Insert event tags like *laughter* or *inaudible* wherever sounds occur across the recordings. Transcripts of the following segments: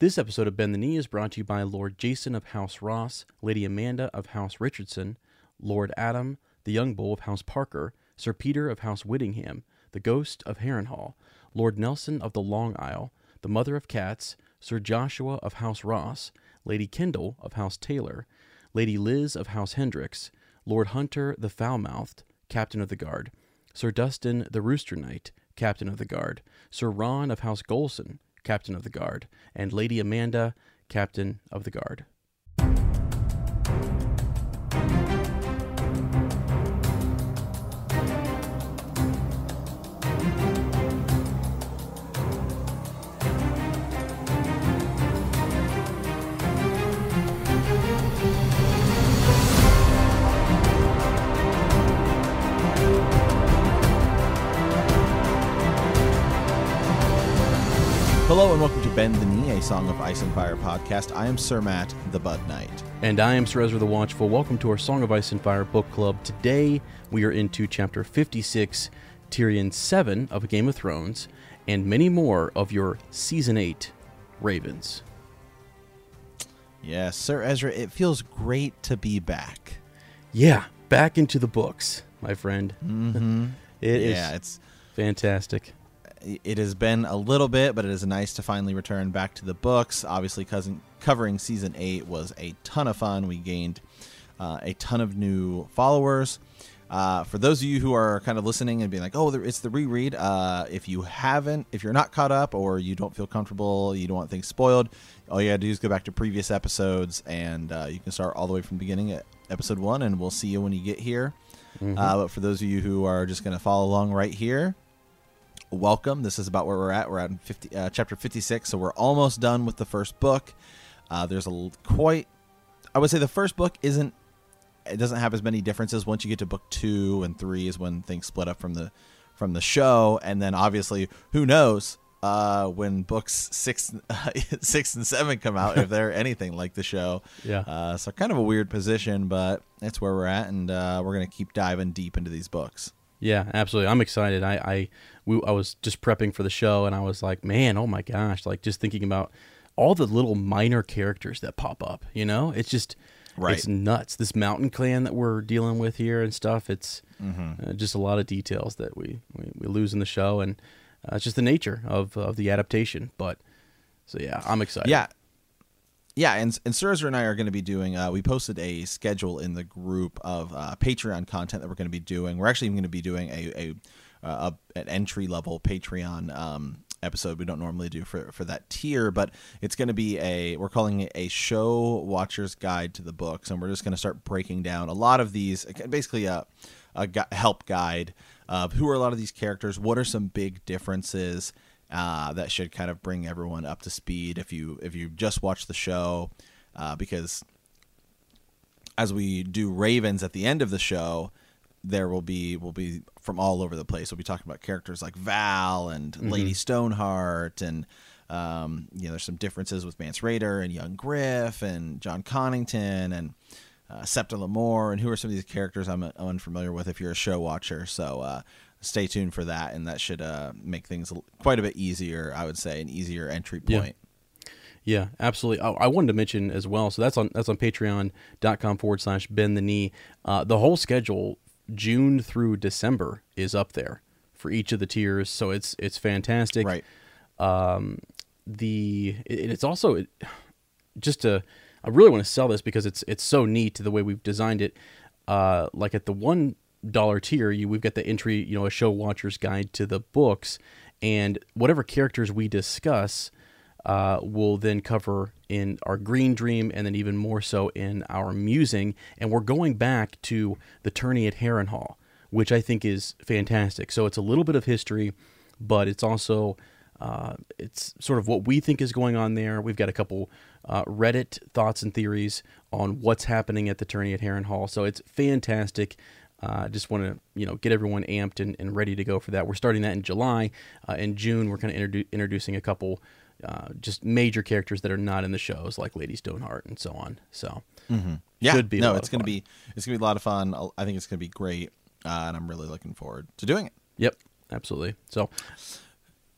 This episode of Bend the Knee is brought to you by Lord Jason of House Ross, Lady Amanda of House Richardson, Lord Adam, the young bull of House Parker, Sir Peter of House Whittingham, the ghost of Harrenhal, Lord Nelson of the Long Isle, the mother of cats, Sir Joshua of House Ross, Lady Kendall of House Taylor, Lady Liz of House Hendricks, Lord Hunter the Foul-mouthed, Captain of the Guard, Sir Dustin the Rooster Knight, Captain of the Guard, Sir Ron of House Golson, Captain of the Guard, and Lady Amanda, Captain of the Guard. Hello and welcome to Bend the Knee, a Song of Ice and Fire podcast. I am Sir Matt, the Bud Knight. And I am Sir Ezra the Watchful. Welcome to our Song of Ice and Fire book club. Today we are into chapter 56, Tyrion 7 of Game of Thrones, and many more of your season 8 Ravens. Yes, Sir Ezra, it feels great to be back. Yeah, back into the books, my friend. Mm-hmm. *laughs* It is yeah, it's fantastic. It has been a little bit, but it is nice to finally return back to the books. Obviously, cousin, covering season eight was a ton of fun. We gained uh, a ton of new followers. Uh, for those of you who are kind of listening and being like, "Oh, it's the reread," uh, if you haven't, if you're not caught up, or you don't feel comfortable, you don't want things spoiled, all you gotta do is go back to previous episodes, and uh, you can start all the way from the beginning at episode one, and we'll see you when you get here. Uh, but for those of you who are just gonna follow along right here, welcome. This is about where we're at. We're at in 50, uh, chapter 56, so we're almost done with the first book. Uh, there's a l- quite, I would say the first book isn't, it doesn't have as many differences. Once you get to book two and three is when things split up from the from the show, and then obviously who knows uh, when books six *laughs* six and seven come out if they're *laughs* anything like the show. Yeah. Uh, so kind of a weird position, but that's where we're at, and uh, we're gonna keep diving deep into these books. Yeah, absolutely. I'm excited. I I, we, I was just prepping for the show, and I was like, man, oh my gosh! Like just thinking about all the little minor characters that pop up. You know, it's just Right. it's nuts. This mountain clan that we're dealing with here and stuff. It's Mm-hmm. uh, just a lot of details that we, we, we lose in the show, and uh, it's just the nature of of the adaptation. But so yeah, I'm excited. Yeah. Yeah, and and Sir and I are going to be doing. Uh, we posted a schedule in the group of uh, Patreon content that we're going to be doing. We're actually going to be doing a, a, uh, a an entry level Patreon um, episode. We don't normally do for for that tier, but it's going to be a. We're calling it a show watcher's guide to the books, and we're just going to start breaking down a lot of these. Basically, a a help guide of who are a lot of these characters. What are some big differences? Uh, that should kind of bring everyone up to speed if you if you just watch the show uh, because as we do ravens at the end of the show there will be will be from all over the place we'll be talking about characters like val and lady stoneheart and um, you know there's some differences with Mance Rayder and Young Griff and Jon Connington and uh, Septa Lemore and who are some of these characters I'm uh, unfamiliar with if you're a show watcher. So uh, stay tuned for that, and that should uh, make things quite a bit easier. I would say an easier entry point. Yeah, absolutely. Oh, I wanted to mention as well. So that's on that's on patreon.com forward slash bend the knee. Uh, the whole schedule, June through December, is up there for each of the tiers. So it's it's fantastic. Right. Um, The it, it's also it, just to I really want to sell this because it's it's so neat to the way we've designed it. Uh, like at the one dollar tier, you we've got the entry, you know, a show watcher's guide to the books, and whatever characters we discuss, uh, will then cover in our green dream, and then even more so in our musing. And we're going back to the tourney at Harrenhal, which I think is fantastic. So it's a little bit of history, but it's also uh, it's sort of what we think is going on there. We've got a couple uh, Reddit thoughts and theories on what's happening at the tourney at Harrenhal. So it's fantastic. Uh, just want to you know get everyone amped and, and ready to go for that. We're starting that in July. Uh, in June, we're kind of introdu- introducing a couple uh, just major characters that are not in the shows, like Lady Stoneheart and so on. So Yeah. should be no, it's gonna be it's gonna be a lot of fun. I'll- think it's gonna be great, uh, and I'm really looking forward to doing it. Yep, absolutely. So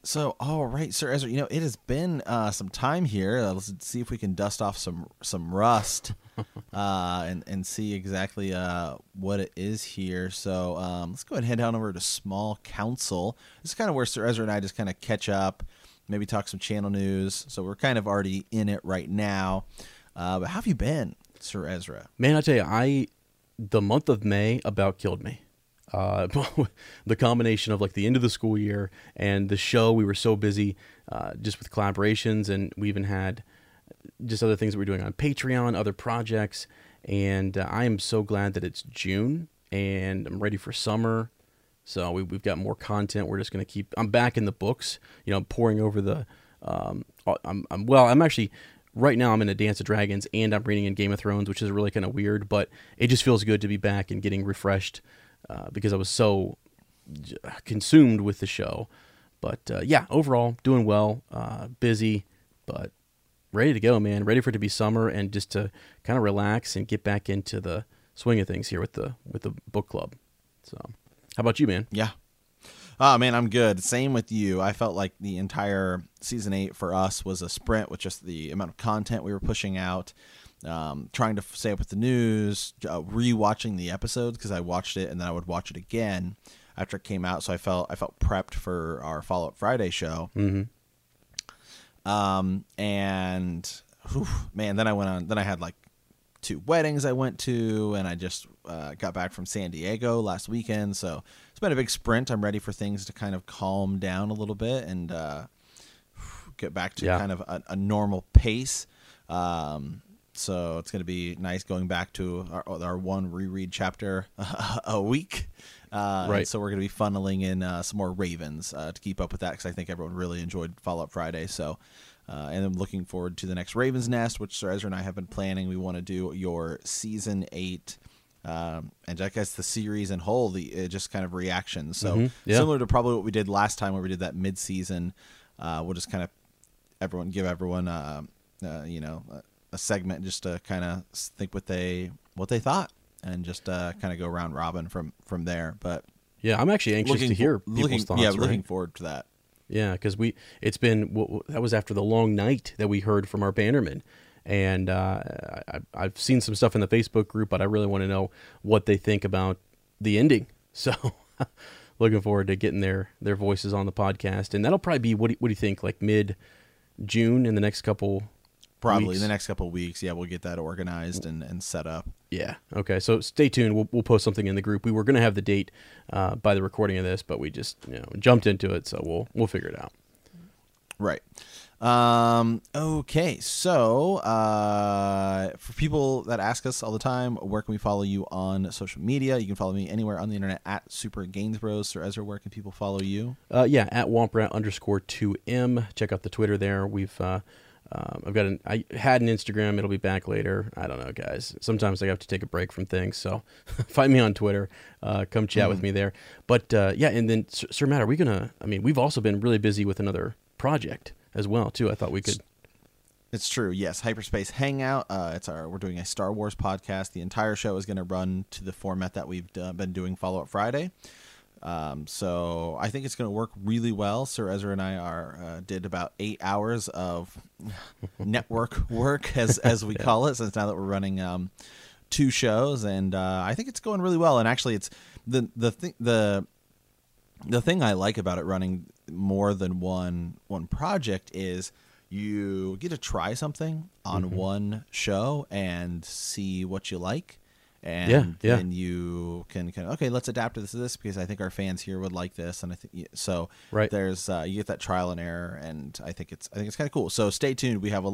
So, all right, Sir Ezra. You know, it has been uh, some time here. Uh, let's see if we can dust off some some rust *laughs* uh, and and see exactly uh, what it is here. So, um, let's go ahead and head on over to Small Council. This is kind of where Sir Ezra and I just kind of catch up, maybe talk some channel news. So we're kind of already in it right now. Uh, but how have you been, Sir Ezra? Man, I tell you, I the month of May about killed me. Uh, *laughs* the combination of like the end of the school year and the show, we were so busy uh, just with collaborations, and we even had just other things that we're doing on Patreon, other projects. And uh, I am so glad that it's June and I'm ready for summer. So we, we've got more content. We're just going to keep. I'm back in the books. You know, pouring over the. Um, I'm, I'm well. I'm actually right now. I'm in a Dance of Dragons and I'm reading in Game of Thrones, which is really kind of weird. But it just feels good to be back and getting refreshed uh, because I was so consumed with the show. But uh, yeah, overall doing well, uh, busy, but ready to go, man. Ready for it to be summer and just to kind of relax and get back into the swing of things here with the with the book club. So, how about you, man? Yeah. Oh man, I'm good. Same with you. I felt like the entire season eight for us was a sprint with just the amount of content we were pushing out um, trying to stay up with the news, uh, rewatching the episodes because I watched it and then I would watch it again after it came out. So I felt I felt prepped for our Follow Up Friday show. Mm-hmm. Um, and whew, man, then I went on. Then I had like two weddings I went to, and I just uh, got back from San Diego last weekend. So it's been a big sprint. I'm ready for things to kind of calm down a little bit and uh, get back to Yeah. kind of a, a normal pace. Um, so it's going to be nice going back to our, our one reread chapter *laughs* a week. Uh, and Right. So we're going to be funneling in uh, some more Ravens uh, to keep up with that because I think everyone really enjoyed Follow Up Friday. So, uh, and I'm looking forward to the next Ravens Nest, which Sir Ezra and I have been planning. We want to do your season eight. Um, and I guess the series in whole, the uh, just kind of reactions. So Mhm. Yeah. similar to probably what we did last time, where we did that mid-season. Uh, we'll just kind of everyone give everyone you know a, a segment just to kind of think what they what they thought and just uh, kind of go round robin from from there but Yeah, I'm actually anxious to for- hear people's looking, thoughts. yeah right? looking forward to that Yeah, because we it's been that was after the long night that we heard from our bannermen, and uh, I, I've seen some stuff in the Facebook group, but I really want to know what they think about the ending. *laughs* So, looking forward to getting their their voices on the podcast, and that'll probably be what do what do you think like mid June in the next couple. Probably weeks? in the next couple of weeks yeah we'll get that organized and, and set up Yeah. Okay. So stay tuned. We'll, we'll post something in the group. We were going to have the date uh, by the recording of this, but we just you know jumped into it, so we'll we'll figure it out. Right. Um, okay. So, uh, for people that ask us all the time, where can we follow you on social media? You can follow me anywhere on the internet at Super Gainsbros. Sir Ezra, where can people follow you? Uh, yeah, at Womprat underscore two M. Check out the Twitter there. We've uh, um, I've got an I had an Instagram. It'll be back later. I don't know, guys. Sometimes I have to take a break from things, so *laughs* find me on Twitter. Uh, come chat with me there. But uh, yeah, and then Sir, Matt, are we gonna? I mean, we've also been really busy with another project as well too. I thought we could. It's true. Yes, Hyperspace Hangout. Uh, it's our we're doing a Star Wars podcast. The entire show is going to run to the format that we've been doing Follow Up Friday. Um, so I think it's going to work really well. Sir Ezra and I are uh, did about eight hours of *laughs* network work, as as we call it, since now that we're running um, two shows, and uh, I think it's going really well. And actually, it's the the thing the the thing I like about it running more than one one project is you get to try something on Mm-hmm. one show and see what you like and Yeah, yeah. then you can kind of okay let's adapt to this to this because i think our fans here would like this and i think so Right. there's uh, you get that trial and error and i think it's i think it's kind of cool so stay tuned we have a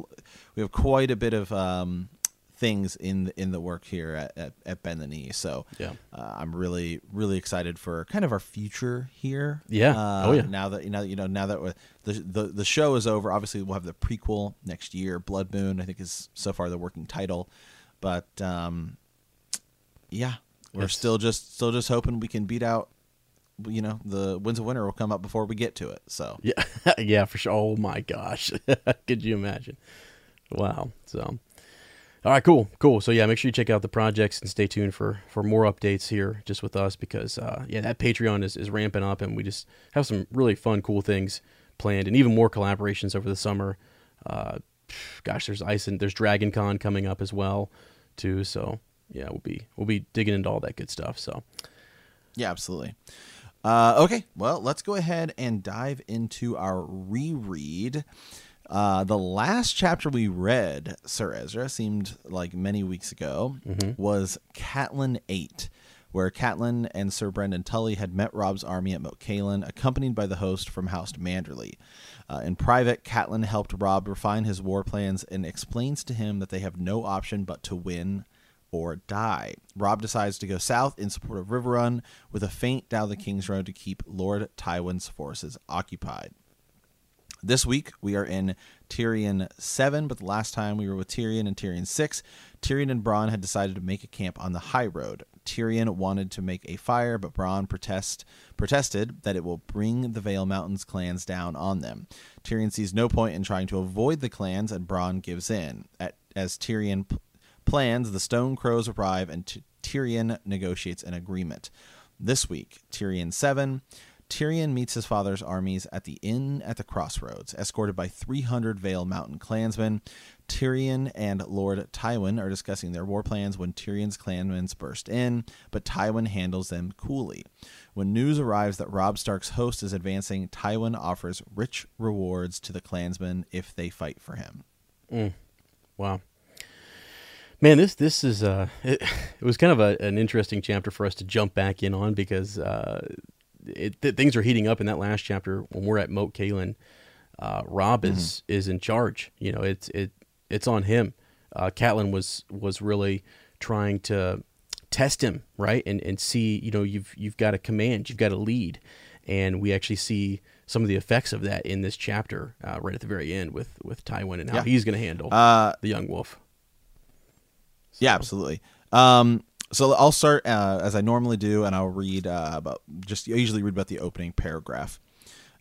we have quite a bit of um things in the, in the work here at, at, at bend the knee so Yeah. uh, I'm really really excited for kind of our future here. Yeah. Uh, Oh, yeah. Now that you know, you know, now that we're- the the the show is over, obviously we'll have the prequel next year. Blood Moon, I think, is so far the working title, but um, yeah, we're still just still just hoping we can beat out. You know, the Winds of Winter will come up before we get to it. So Yeah, *laughs* yeah, for sure. Oh my gosh, *laughs* could you imagine? Wow. So, all right, cool, cool. So yeah, make sure you check out the projects and stay tuned for for more updates here, just with us, because uh, yeah, that Patreon is is ramping up, and we just have some really fun, cool things planned, and even more collaborations over the summer. Uh, gosh, there's Ice and there's Dragon Con coming up as well, too. So yeah, we'll be we'll be digging into all that good stuff. So Yeah, absolutely. Uh, okay, well, let's go ahead and dive into our reread. Uh, the last chapter we read, Sir Ezra, seemed like many weeks ago, was Catelyn 8, where Catelyn and Sir Brynden Tully had met Robb's army at Moat Cailin, accompanied by the host from House Manderley. Uh, in private, Catelyn helped Rob refine his war plans and explains to him that they have no option but to win or die. Robb decides to go south in support of Riverrun with a feint down the King's Road to keep Lord Tywin's forces occupied. This week we are in Tyrion 7, but the last time we were with Tyrion in Tyrion 6, Tyrion and Bronn had decided to make a camp on the high road. Tyrion wanted to make a fire, but Bronn protest, protested that it will bring the Vale Mountains clans down on them. Tyrion sees no point in trying to avoid the clans, and Bronn gives in. At, as Tyrion plans, the Stone Crows arrive, and T- Tyrion negotiates an agreement. This week, Tyrion 7, Tyrion meets his father's armies at the inn at the crossroads, escorted by 300 Vale Mountain clansmen. Tyrion and Lord Tywin are discussing their war plans when Tyrion's clansmen burst in, but Tywin handles them coolly. When news arrives that Robb Stark's host is advancing, Tywin offers rich rewards to the clansmen if they fight for him. Mm. Wow. Man, this this is uh *laughs* it, it was kind of a, an interesting chapter for us to jump back in on because uh it, th- things are heating up in that last chapter when we're at Moat Cailin. Uh, Robb is is in charge. You know, it's it it's on him. Uh, Catelyn was was really trying to test him, right, and and see. You know, you've you've got a command, you've got a lead, and we actually see some of the effects of that in this chapter uh, right at the very end with with Tywin and how Yeah. he's going to handle Uh, the young wolf. Yeah, absolutely. Um, so I'll start uh, as I normally do, and I'll read uh, about just I usually read about the opening paragraph.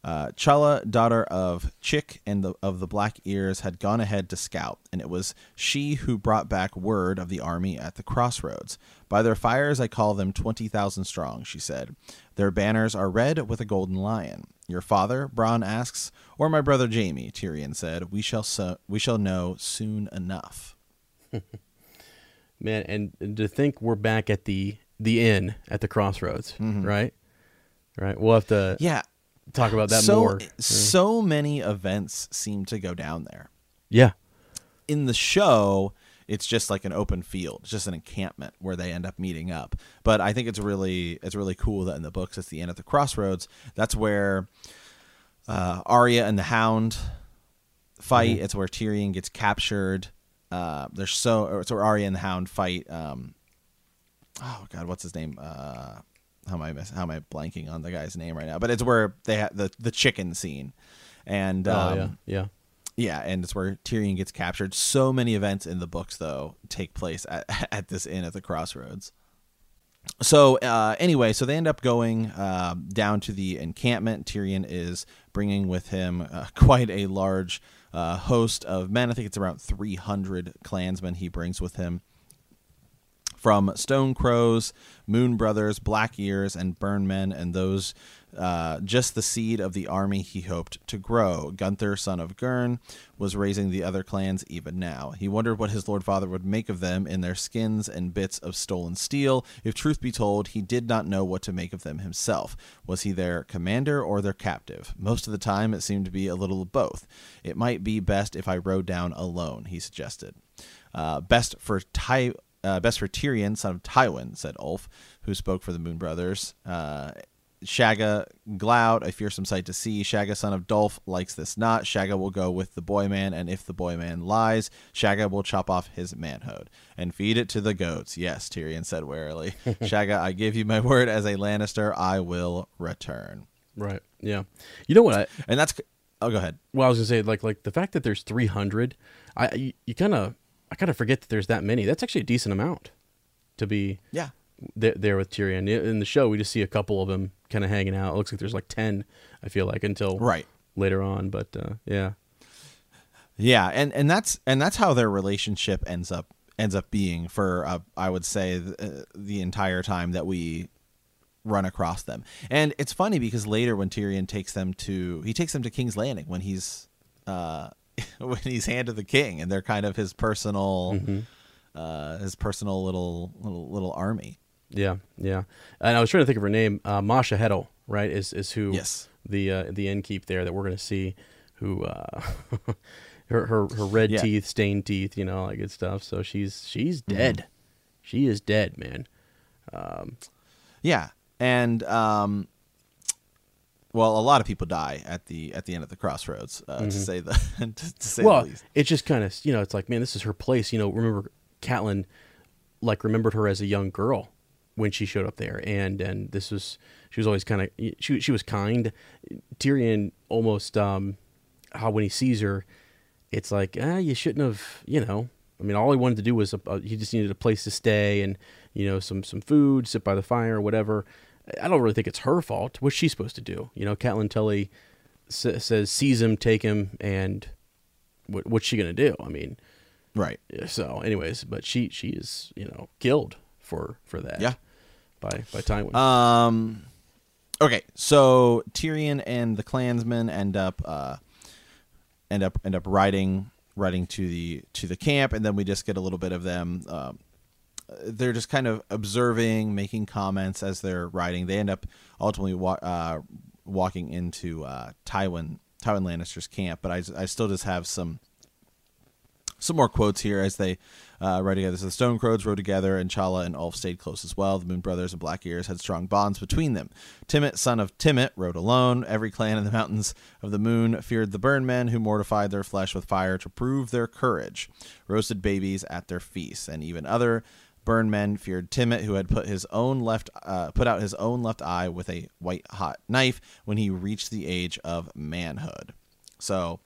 Uh, Chella, daughter of Cheyk and the, of the Black Ears, had gone ahead to scout, and it was she who brought back word of the army at the crossroads. By their fires, I call them twenty thousand strong. She said, "Their banners are red with a golden lion." Your father, Bronn asks, or my brother Jaime? Tyrion said, "We shall so- we shall know soon enough." *laughs* man and, and to think we're back at the the inn at the crossroads right right we'll have to Yeah, talk about that so, more So many events seem to go down there. yeah In the show, it's just like an open field, it's just an encampment where they end up meeting up. But I think it's really it's really cool that in the books it's the end at the crossroads. That's where uh, Arya and the Hound fight. It's where Tyrion gets captured. Uh, there's so or it's Arya and the Hound fight. Um, oh God, what's his name? Uh, how am I miss, how am I blanking on the guy's name right now? But it's where they had the the chicken scene, and oh um, yeah yeah yeah, and it's where Tyrion gets captured. So many events in the books though take place at *laughs* at this inn at the crossroads. So uh, anyway, so they end up going uh, down to the encampment. Tyrion is bringing with him uh, *laughs* quite a large uh, host of men. I think it's around 300 clansmen he brings with him from Stone Crows, Moon Brothers, Black Ears, and Burn Men, and those uh, just the seed of the army he hoped to grow. Gunthor, son of Gurn, was raising the other clans even now. He wondered what his lord father would make of them in their skins and bits of stolen steel. If truth be told, he did not know what to make of them himself. Was he their commander or their captive? Most of the time, it seemed to be a little of both. It might be best if I rode down alone, he suggested. Uh, best for Ty. Uh, best for Tyrion, son of Tywin, said Ulf, who spoke for the Moon Brothers. Uh, Shagga Gloud, a fearsome sight to see. Shagga, son of Dolf, likes this not. Shagga will go with the boy man, and if the boy man lies, Shagga will chop off his manhood and feed it to the goats. Yes, Tyrion said warily. *laughs* Shagga, I give you my word as a Lannister, I will return. right yeah you know what i And that's. Oh, go ahead. well i was gonna say like like the fact that there's 300 i you, you kind of i kind of forget that there's that many that's actually a decent amount to be Yeah. there, there with Tyrion. In the show, we just see a couple of them kind of hanging out. It looks like there's like ten. I feel like until Right. later on, but uh, yeah, Yeah, and and that's and that's how their relationship ends up ends up being for uh, I would say the, uh, the entire time that we run across them. And it's funny because later when Tyrion takes them to he takes them to King's Landing when he's uh *laughs* when he's hand of the king and they're kind of his personal Mm-hmm. uh his personal little little little army. Yeah, yeah. And I was trying to think of her name. Uh, Masha Heddle, right? Is is who? Yes. The uh, the innkeep there that we're gonna see, who uh, *laughs* her her her red Yeah. teeth, stained teeth, you know, all that good stuff. So she's she's Mm-hmm. dead. She is dead, man. Yeah. And um well, a lot of people die at the at the end of the crossroads, uh, to say the *laughs* to, to say Mm-hmm. well, the least. it's just kind of you know, it's like man, this is her place. You know, remember Catelyn, like remembered her as a young girl when she showed up there, and and this was she was always kind of she she was kind. Tyrion almost um how when he sees her, it's like ah you shouldn't have you know. I mean, all he wanted to do was a, he just needed a place to stay and you know some some food, sit by the fire, whatever. I don't really think it's her fault. What's she supposed to do? You know, Catelyn Tully sa- says seize him, take him, and what, what's she gonna do? I mean, Right. so anyways, but she she is you know killed for for that. Yeah. By by Tywin. Um. Okay, so Tyrion and the clansmen end up uh, end up end up riding riding to the to the camp, and then we just get a little bit of them. Um, they're just kind of observing, making comments as they're riding. They end up ultimately wa- uh, walking into uh, Tywin Tywin Lannister's camp, but I, I still just have some some more quotes here as they uh, ride together. So the Stone Crows rode together, and Chella and Ulf stayed close as well. The Moon Brothers and Black Ears had strong bonds between them. Timett, son of Timett, rode alone. Every clan in the Mountains of the Moon feared the Burn Men, who mortified their flesh with fire to prove their courage, roasted babies at their feasts, and even other Burn men feared Timett, who had put his own left uh, put out his own left eye with a white hot knife when he reached the age of manhood. So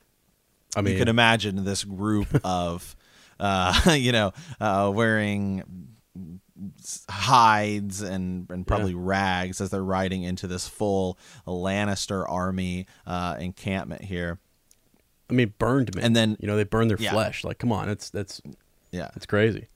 I mean, you can imagine this group *laughs* of, uh, *laughs* you know, uh, wearing hides and, and probably Yeah. rags as they're riding into this full Lannister army uh, encampment here. I mean, burned men, And then- you know they burn their Yeah. flesh. Like, come on, it's that's Yeah. it's crazy.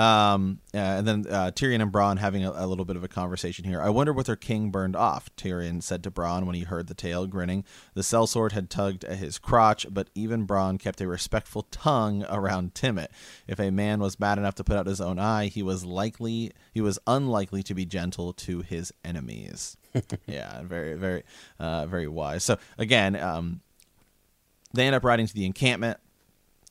Um, yeah, and then uh, Tyrion and Bronn having a, a little bit of a conversation here. I wonder what their king burned off, Tyrion said to Bronn when he heard the tale, grinning. The sellsword had tugged at his crotch, but even Bronn kept a respectful tongue around Timett. If a man was bad enough to put out his own eye, he was likely he was unlikely to be gentle to his enemies. *laughs* yeah, very, very, uh, very wise. So again, um, they end up riding to the encampment.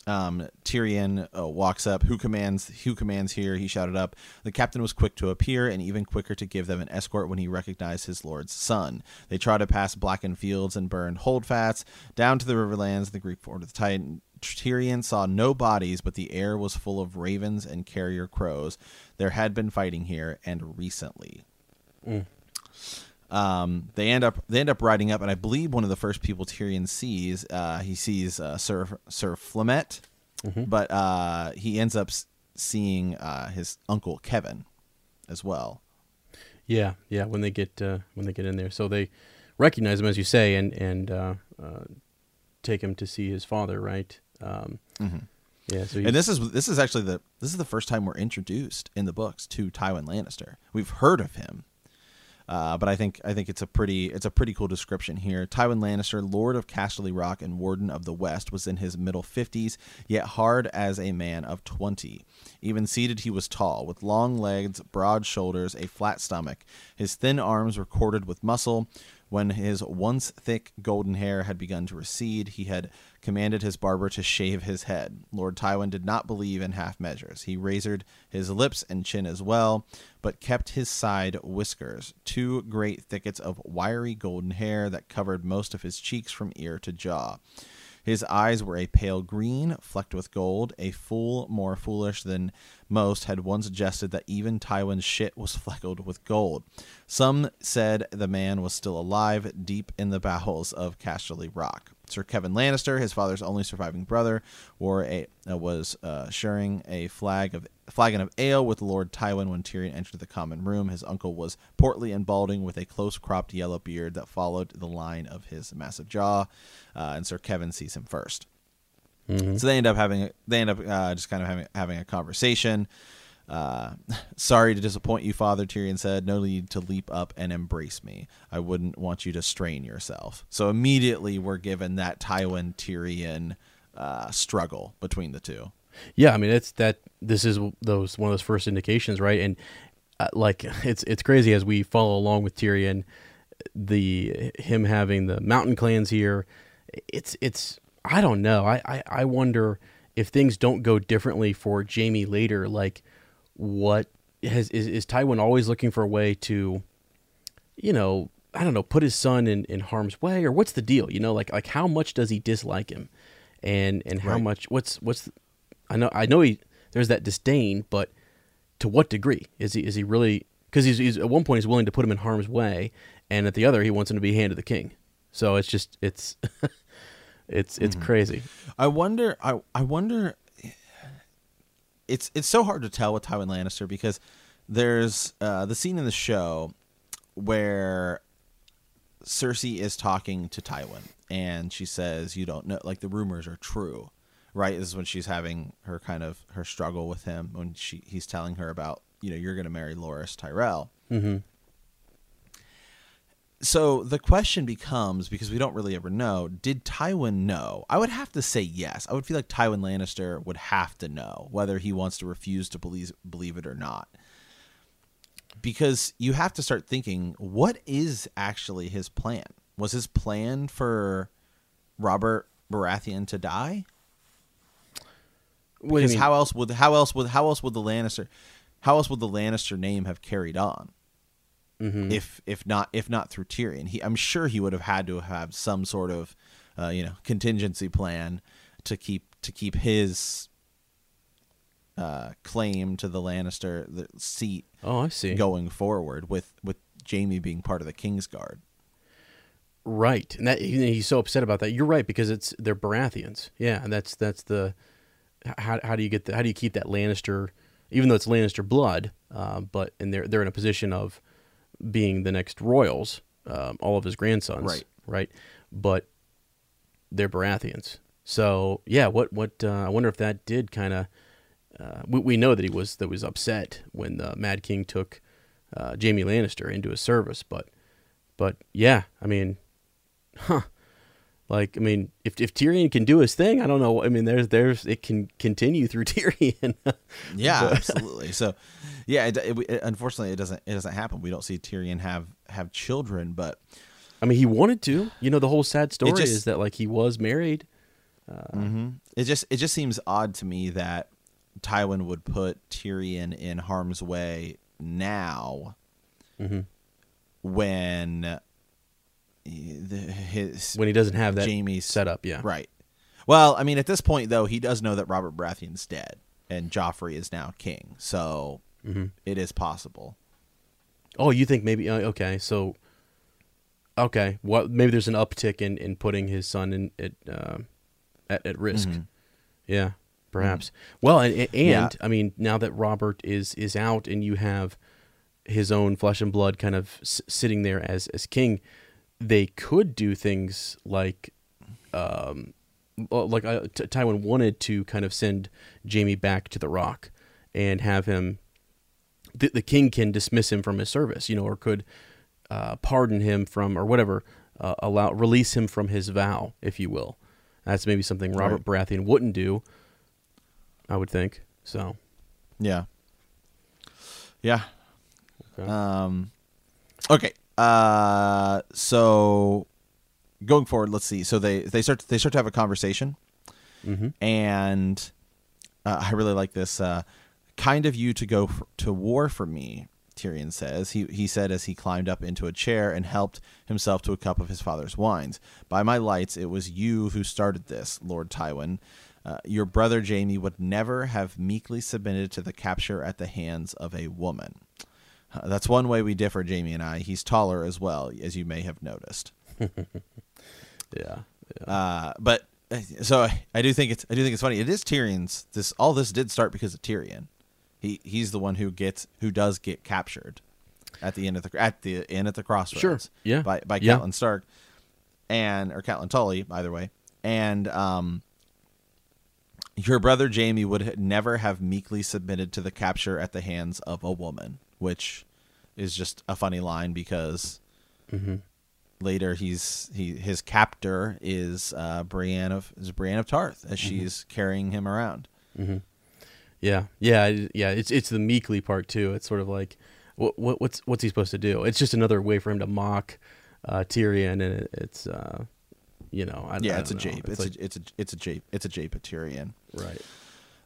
Um, Tyrion uh, walks up. Who commands? Who commands here? He shouted up. The captain was quick to appear, and even quicker to give them an escort when he recognized his lord's son. They trotted past blackened fields and burned holdfats down to the riverlands. The Green Fork of the Titan. Tyrion saw no bodies, but the air was full of ravens and carrier crows. There had been fighting here, and recently. Um, they end up they end up riding up, and I believe one of the first people Tyrion sees, uh, he sees uh, Sir Sir Flement, but uh, he ends up seeing uh, his uncle Kevan as well. Yeah, yeah. When they get uh, when they get in there, so they recognize him as you say, and and uh, uh, take him to see his father, right? Um, Yeah. So And this is this is actually the this is the first time we're introduced in the books to Tywin Lannister. We've heard of him, uh, but I think I think it's a pretty it's a pretty cool description here. Tywin Lannister, Lord of Casterly Rock and Warden of the West, was in his middle fifties, yet hard as a man of twenty. Even seated, he was tall, with long legs, broad shoulders, a flat stomach. His thin arms were corded with muscle. When his once thick golden hair had begun to recede, he had commanded his barber to shave his head. Lord Tywin did not believe in half measures. He razored his lips and chin as well, but kept his side whiskers, two great thickets of wiry golden hair that covered most of his cheeks from ear to jaw. His eyes were a pale green, flecked with gold. A fool more foolish than most had once suggested that even Tywin's shit was *laughs* fleckled with gold. Some said the man was still alive deep in the bowels of Casterly Rock. Sir Kevan Lannister, his father's only surviving brother, wore a uh, was uh, sharing a flag of flagon of ale with Lord Tywin when Tyrion entered the common room. His uncle was portly and balding, with a close-cropped yellow beard that followed the line of his massive jaw. Uh, and Sir Kevan sees him 1st So they end up having they end up uh, just kind of having having a conversation. Uh, *laughs* sorry to disappoint you, Father Tyrion said. No need to leap up and embrace me. I wouldn't want you to strain yourself. So immediately we're given that Tywin Tyrion uh, struggle between the two. Yeah, I mean it's that this is those one of those first indications, right? And uh, like *laughs* it's it's crazy as we follow along with Tyrion, the him having the mountain clans here. It's it's I don't know. I I, I wonder if things don't go differently for Jaime later. Like what has is is Tywin always looking for a way to, you know, I don't know, put his son in in harm's way or what's the deal? You know, like like how much does he dislike him, and and how Right. much what's what's I know I know he there's that disdain, but to what degree is he is he really because he's, he's at one point he's willing to put him in harm's way, and at the other he wants him to be hand of the king. So it's just it's *laughs* it's it's mm-hmm. crazy. I wonder. I I wonder. It's it's so hard to tell with Tywin Lannister because there's uh, the scene in the show where Cersei is talking to Tywin and she says, "You don't know, like the rumors are true." Right, this is when she's having her kind of her struggle with him when she he's telling her about you know you're going to marry Loras Tyrell. Mm-hmm. So the question becomes because we don't really ever know, did Tywin know? I would have to say yes. I would feel like Tywin Lannister would have to know whether he wants to refuse to believe believe it or not. Because you have to start thinking, what is actually his plan? Was his plan for Robert Baratheon to die? What do you Because how else would how else would how else would the Lannister how else would the Lannister name have carried on? Mhm. if if not if not through Tyrion. He I'm sure he would have had to have some sort of uh, you know contingency plan to keep to keep his uh, claim to the Lannister the seat oh, I see. going forward with with Jaime being part of the Kingsguard. Right, and that he- he's so upset about that. You're right because it's they're Baratheons. Yeah, and that's that's the how how do you get the, how do you keep that Lannister, even though it's Lannister blood, uh, but and they're they're in a position of being the next royals, um, all of his grandsons, Right. right, but they're Baratheons. So yeah, what what uh, I wonder if that did kind of uh, we we know that he was that was upset when the Mad King took uh, Jaime Lannister into his service, but but yeah, I mean, huh? Like I mean, if if Tyrion can do his thing, I don't know. I mean, there's there's it can continue through *laughs* Tyrion. Yeah, But- absolutely. So, yeah, it, it, it- unfortunately, it doesn't it doesn't happen. We don't see Tyrion have have children, but I mean, he wanted to. You know, the whole sad story just- is that like he was married. hmm It just it just seems odd to me that Tywin would put Tyrion in harm's way now Mhm. when uh, the, his when he doesn't have that Jaime's set up. Yeah, right. Well, I mean, at this point though, he does know that Robert Baratheon's dead and Joffrey is now king, so Mhm. it is possible. Oh, you think maybe? Uh, okay, so okay, what? Maybe there's an uptick in in putting his son in at uh, at, at risk. Mhm. Yeah, perhaps. Well, and, and Yeah. I mean, now that Robert is is out, and you have his own flesh and blood kind of s- sitting there as as king, they could do things like, um, like uh, T- Tywin wanted to kind of send Jaime back to the Rock and have him. The, the king can dismiss him from his service, you know, or could uh, pardon him from or whatever, uh, allow release him from his vow, if you will. That's maybe something Robert Baratheon wouldn't do. I would think so. Yeah. Yeah. Okay. Um okay. Uh so going forward, let's see. So they they start they start to have a conversation Mm-hmm. and uh, I really like this uh kind of you to go f to war for me. Tyrion says. He he said as he climbed up into a chair and helped himself to a cup of his father's wines. By my lights, it was you who started this, Lord Tywin. Uh, your brother Jaime would never have meekly submitted to the capture at the hands of a woman. Uh, that's one way we differ, Jaime and I. He's taller as well, as you may have noticed. *laughs* Yeah. yeah. Uh, but uh, so I, I do think it's I do think it's funny. It is Tyrion's. This all this did start because of Tyrion. He he's the one who gets who does get captured at the end of the at the end at the crossroads. Sure, yeah, By by yeah. Catelyn Stark and or Catelyn Tully either way. And um Your brother Jaime would never have meekly submitted to the capture at the hands of a woman, which is just a funny line because later he's he his captor is uh, Brienne of is Brienne of Tarth as she's carrying him around. Yeah, yeah, yeah. It's it's the meekly part too. It's sort of like, what, what what's what's he supposed to do? It's just another way for him to mock uh, Tyrion, and it, it's uh, you know, I, Yeah, I it's a don't know. jape. It's, like, a it's a it's a jape. It's a jape of Tyrion. right.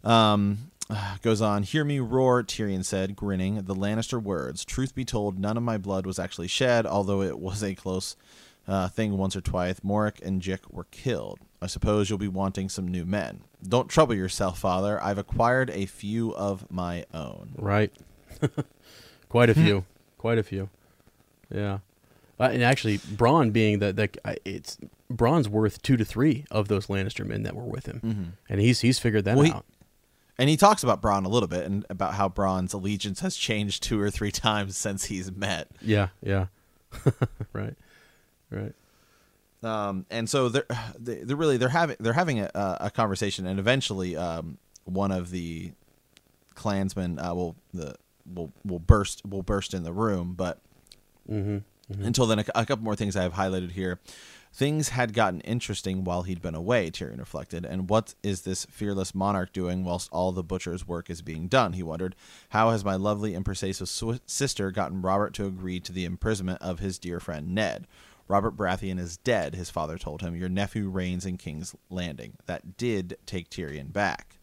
Um, *sighs* goes on. Hear me roar, Tyrion said, grinning. The Lannister words. Truth be told, none of my blood was actually shed, although it was a close uh, thing once or twice. Morrec and Jyck were killed. I suppose you'll be wanting some new men. Don't trouble yourself, father. I've acquired a few of my own. Right. *laughs* Quite a few. Quite a few. Yeah. Uh, and actually, Bronn being the, the I- it's Bronn's worth two to three of those Lannister men that were with him, and he's he's figured that Well, he- out. And he talks about Bronn a little bit and about how Bronn's allegiance has changed two or three *laughs* times since he's met. Yeah, yeah. *laughs* right, right. um, and so they're *sighs* they- they're really they're having they're having a, a conversation, and eventually um, one of the clansmen uh, will the will will burst will burst in the room. But Mm-hmm. until then, a, a couple more things I have highlighted here. Things had gotten interesting while he'd been away, Tyrion reflected. And what is this fearless monarch doing whilst all the butcher's work is being done? He wondered. How has my lovely and persuasive sw- sister gotten Robert to agree to the imprisonment of his dear friend Ned? Robert Baratheon is dead, his father told him. Your nephew reigns in King's Landing. That did take Tyrion back.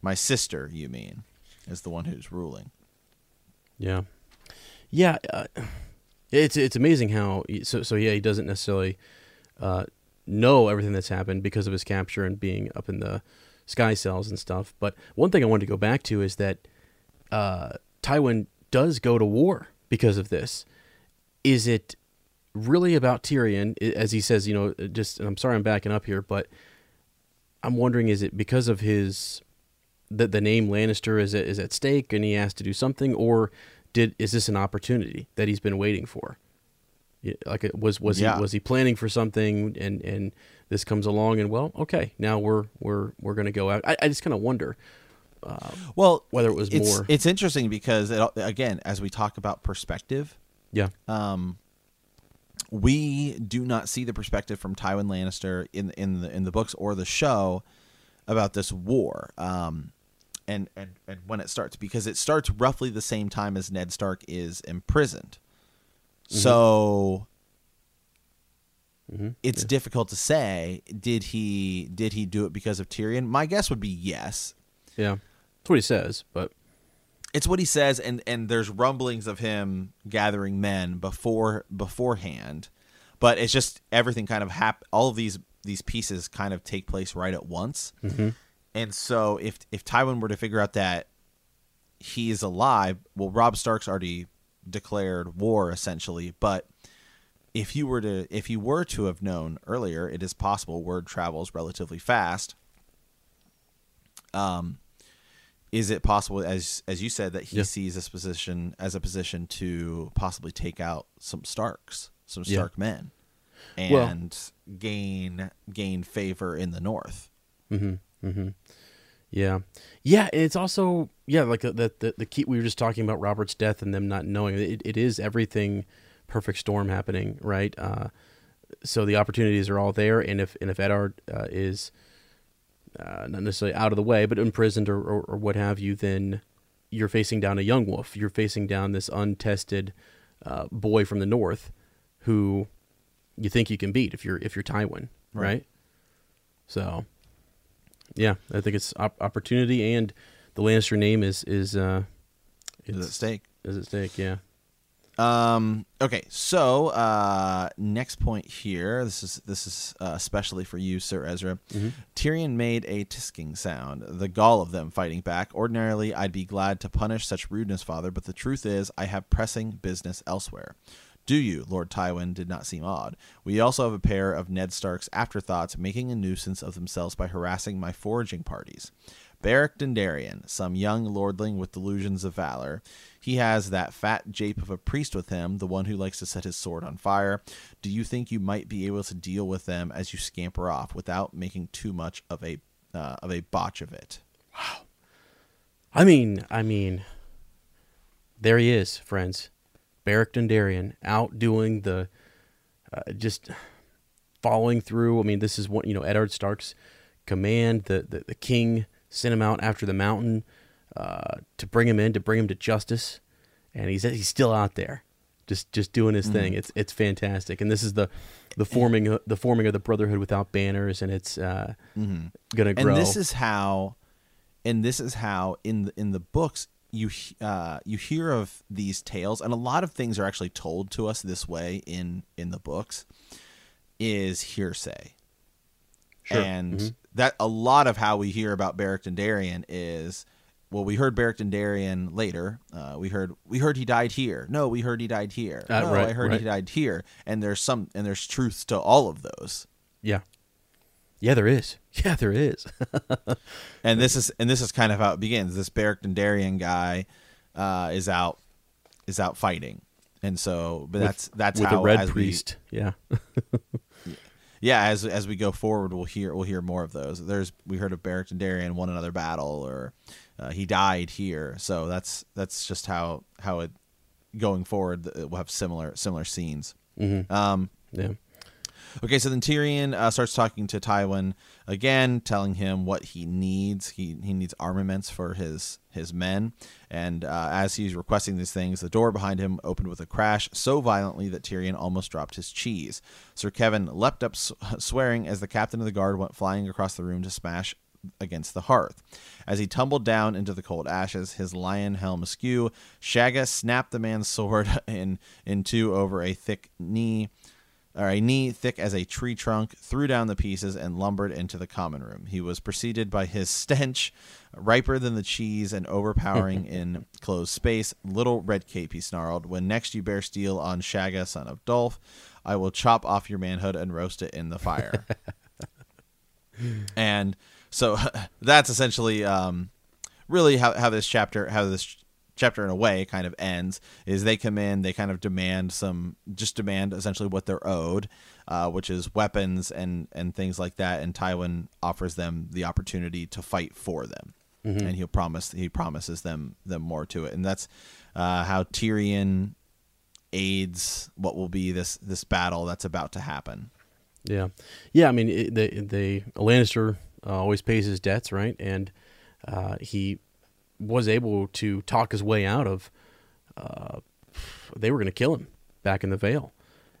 My sister, you mean, is the one who's ruling. Yeah, yeah. Uh, it's it's amazing how so so yeah he doesn't necessarily uh, know everything that's happened because of his capture and being up in the sky cells and stuff. But one thing I wanted to go back to is that uh, Tywin does go to war because of this. Is it really about Tyrion, as he says? You know, just and I'm sorry I'm backing up here, but I'm wondering is it because of his that the name Lannister is is at stake and he has to do something, or did is this an opportunity that he's been waiting for? Like was was Yeah. he was he planning for something and and this comes along and well okay now we're we're we're gonna go out. I, I just kind of wonder. Well, Whether it was it's, more- It's interesting because it, again, as we talk about perspective, Yeah, um, we do not see the perspective from Tywin Lannister in in the in the books or the show about this war. Um, and, and and when it starts because it starts roughly the same time as Ned Stark is imprisoned. So hmm it's difficult to say did he did he do it because of Tyrion? My guess would be yes. yeah. That's what he says, but it's what he says and and there's rumblings of him gathering men before beforehand but it's just everything kind of hap- all of these these pieces kind of take place right at once and so if if tywin were to figure out that he is alive well robb stark's already declared war essentially but if you were to if you were to have known earlier it is possible word travels relatively fast um is it possible as as you said that he Yeah. sees this position as a position to possibly take out some starks some Yeah. stark men Well- and gain gain favor in the north Mm-hmm. Mm-hmm. Yeah. Yeah, and it's also yeah, like the the, the key we were just talking about Robert's death and them not knowing it, it is everything perfect storm happening, right? Uh, so the opportunities are all there, and if and if Eddard uh, is uh, not necessarily out of the way, but imprisoned or, or, or what have you, then you're facing down a young wolf. You're facing down this untested uh, boy from the north, who you think you can beat if you're if you're Tywin, Right. right? So, yeah, I think it's op- opportunity, and the Lannister name is is uh, is at stake is at stake. Yeah. Um. Okay. So, uh, next point here. This is this is uh, especially for you, Sir Ezra. Tyrion made a tisking sound. The gall of them fighting back. Ordinarily, I'd be glad to punish such rudeness, father. But the truth is, I have pressing business elsewhere. Do you, Lord Tywin? Did not seem odd. We also have a pair of Ned Stark's afterthoughts making a nuisance of themselves by harassing my foraging parties. Beric Dondarrion, some young lordling with delusions of valor. He has that fat jape of a priest with him, the one who likes to set his sword on fire. Do you think you might be able to deal with them as you scamper off without making too much of a uh, of a botch of it. Wow. I mean, I mean, there he is, friends. Beric Dondarrion outdoing the, uh, just following through. I mean, this is what you know. Eddard Stark's command. The the, the king sent him out after the mountain uh, to bring him in, to bring him to justice, and he's he's still out there, just just doing his thing. It's it's fantastic, and this is the the forming the forming of the Brotherhood without banners, and it's uh, gonna grow. And this is how, and this is how in the, in the books you uh, you hear of these tales, and a lot of things are actually told to us this way in in the books, is hearsay. Sure. And that a lot of how we hear about Beric Dondarrion is, well, we heard Beric Dondarrion later. Uh, we heard we heard he died here. No, we heard he died here. Uh, no, right, I heard right. he died here. And there's some and there's truth to all of those. yeah, yeah, there is. *laughs* Yeah, there is. *laughs* and this is and this is kind of how it begins. This Beric Dondarrion guy uh, is out is out fighting, and so but that's that's with how the red priest. yeah, We, *laughs* yeah, as as we go forward, we'll hear we'll hear more of those. There's we heard of Beric Dondarrion won another battle, or uh, he died here. So that's that's just how how it going forward. It will have similar similar scenes. mm-hmm. Um, yeah, Okay, so then Tyrion uh, starts talking to Tywin again, telling him what he needs. He he needs armaments for his his men, and uh, as he's requesting these things, the door behind him opened with a crash so violently that Tyrion almost dropped his cheese. Sir Kevan leapt up, swearing, as the captain of the guard went flying across the room to smash against the hearth. As he tumbled down into the cold ashes, his lion helm askew, Shagga snapped the man's *laughs* sword in in two over a thick knee or a knee thick as a tree trunk, threw down the pieces and lumbered into the common room. He was preceded by his *laughs* stench, riper than the cheese and overpowering *laughs* in closed space. Little red cape, he snarled. When next you bear steel on Shagga, son of Dolf, I will chop off your manhood and roast it in the fire. *laughs* and so that's essentially um, really how, how this chapter how this chapter in a way kind of ends is they come in they kind of demand some just demand essentially what they're owed uh, which is weapons and and things like that. And tywin offers them the opportunity to fight for them. And he'll promise he promises them them more to it. And that's uh, how tyrion aids what will be this this battle that's about to happen. Yeah, yeah. I mean, it, they they Lannister uh, always pays his debts, right? And uh, he was able to talk his way out of. Uh, they were going to kill him back in the Vale,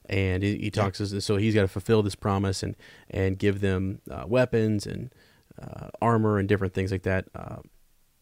and he, he talks as so he's got to fulfill this promise and and give them uh, weapons and uh, armor and different things like that. Uh,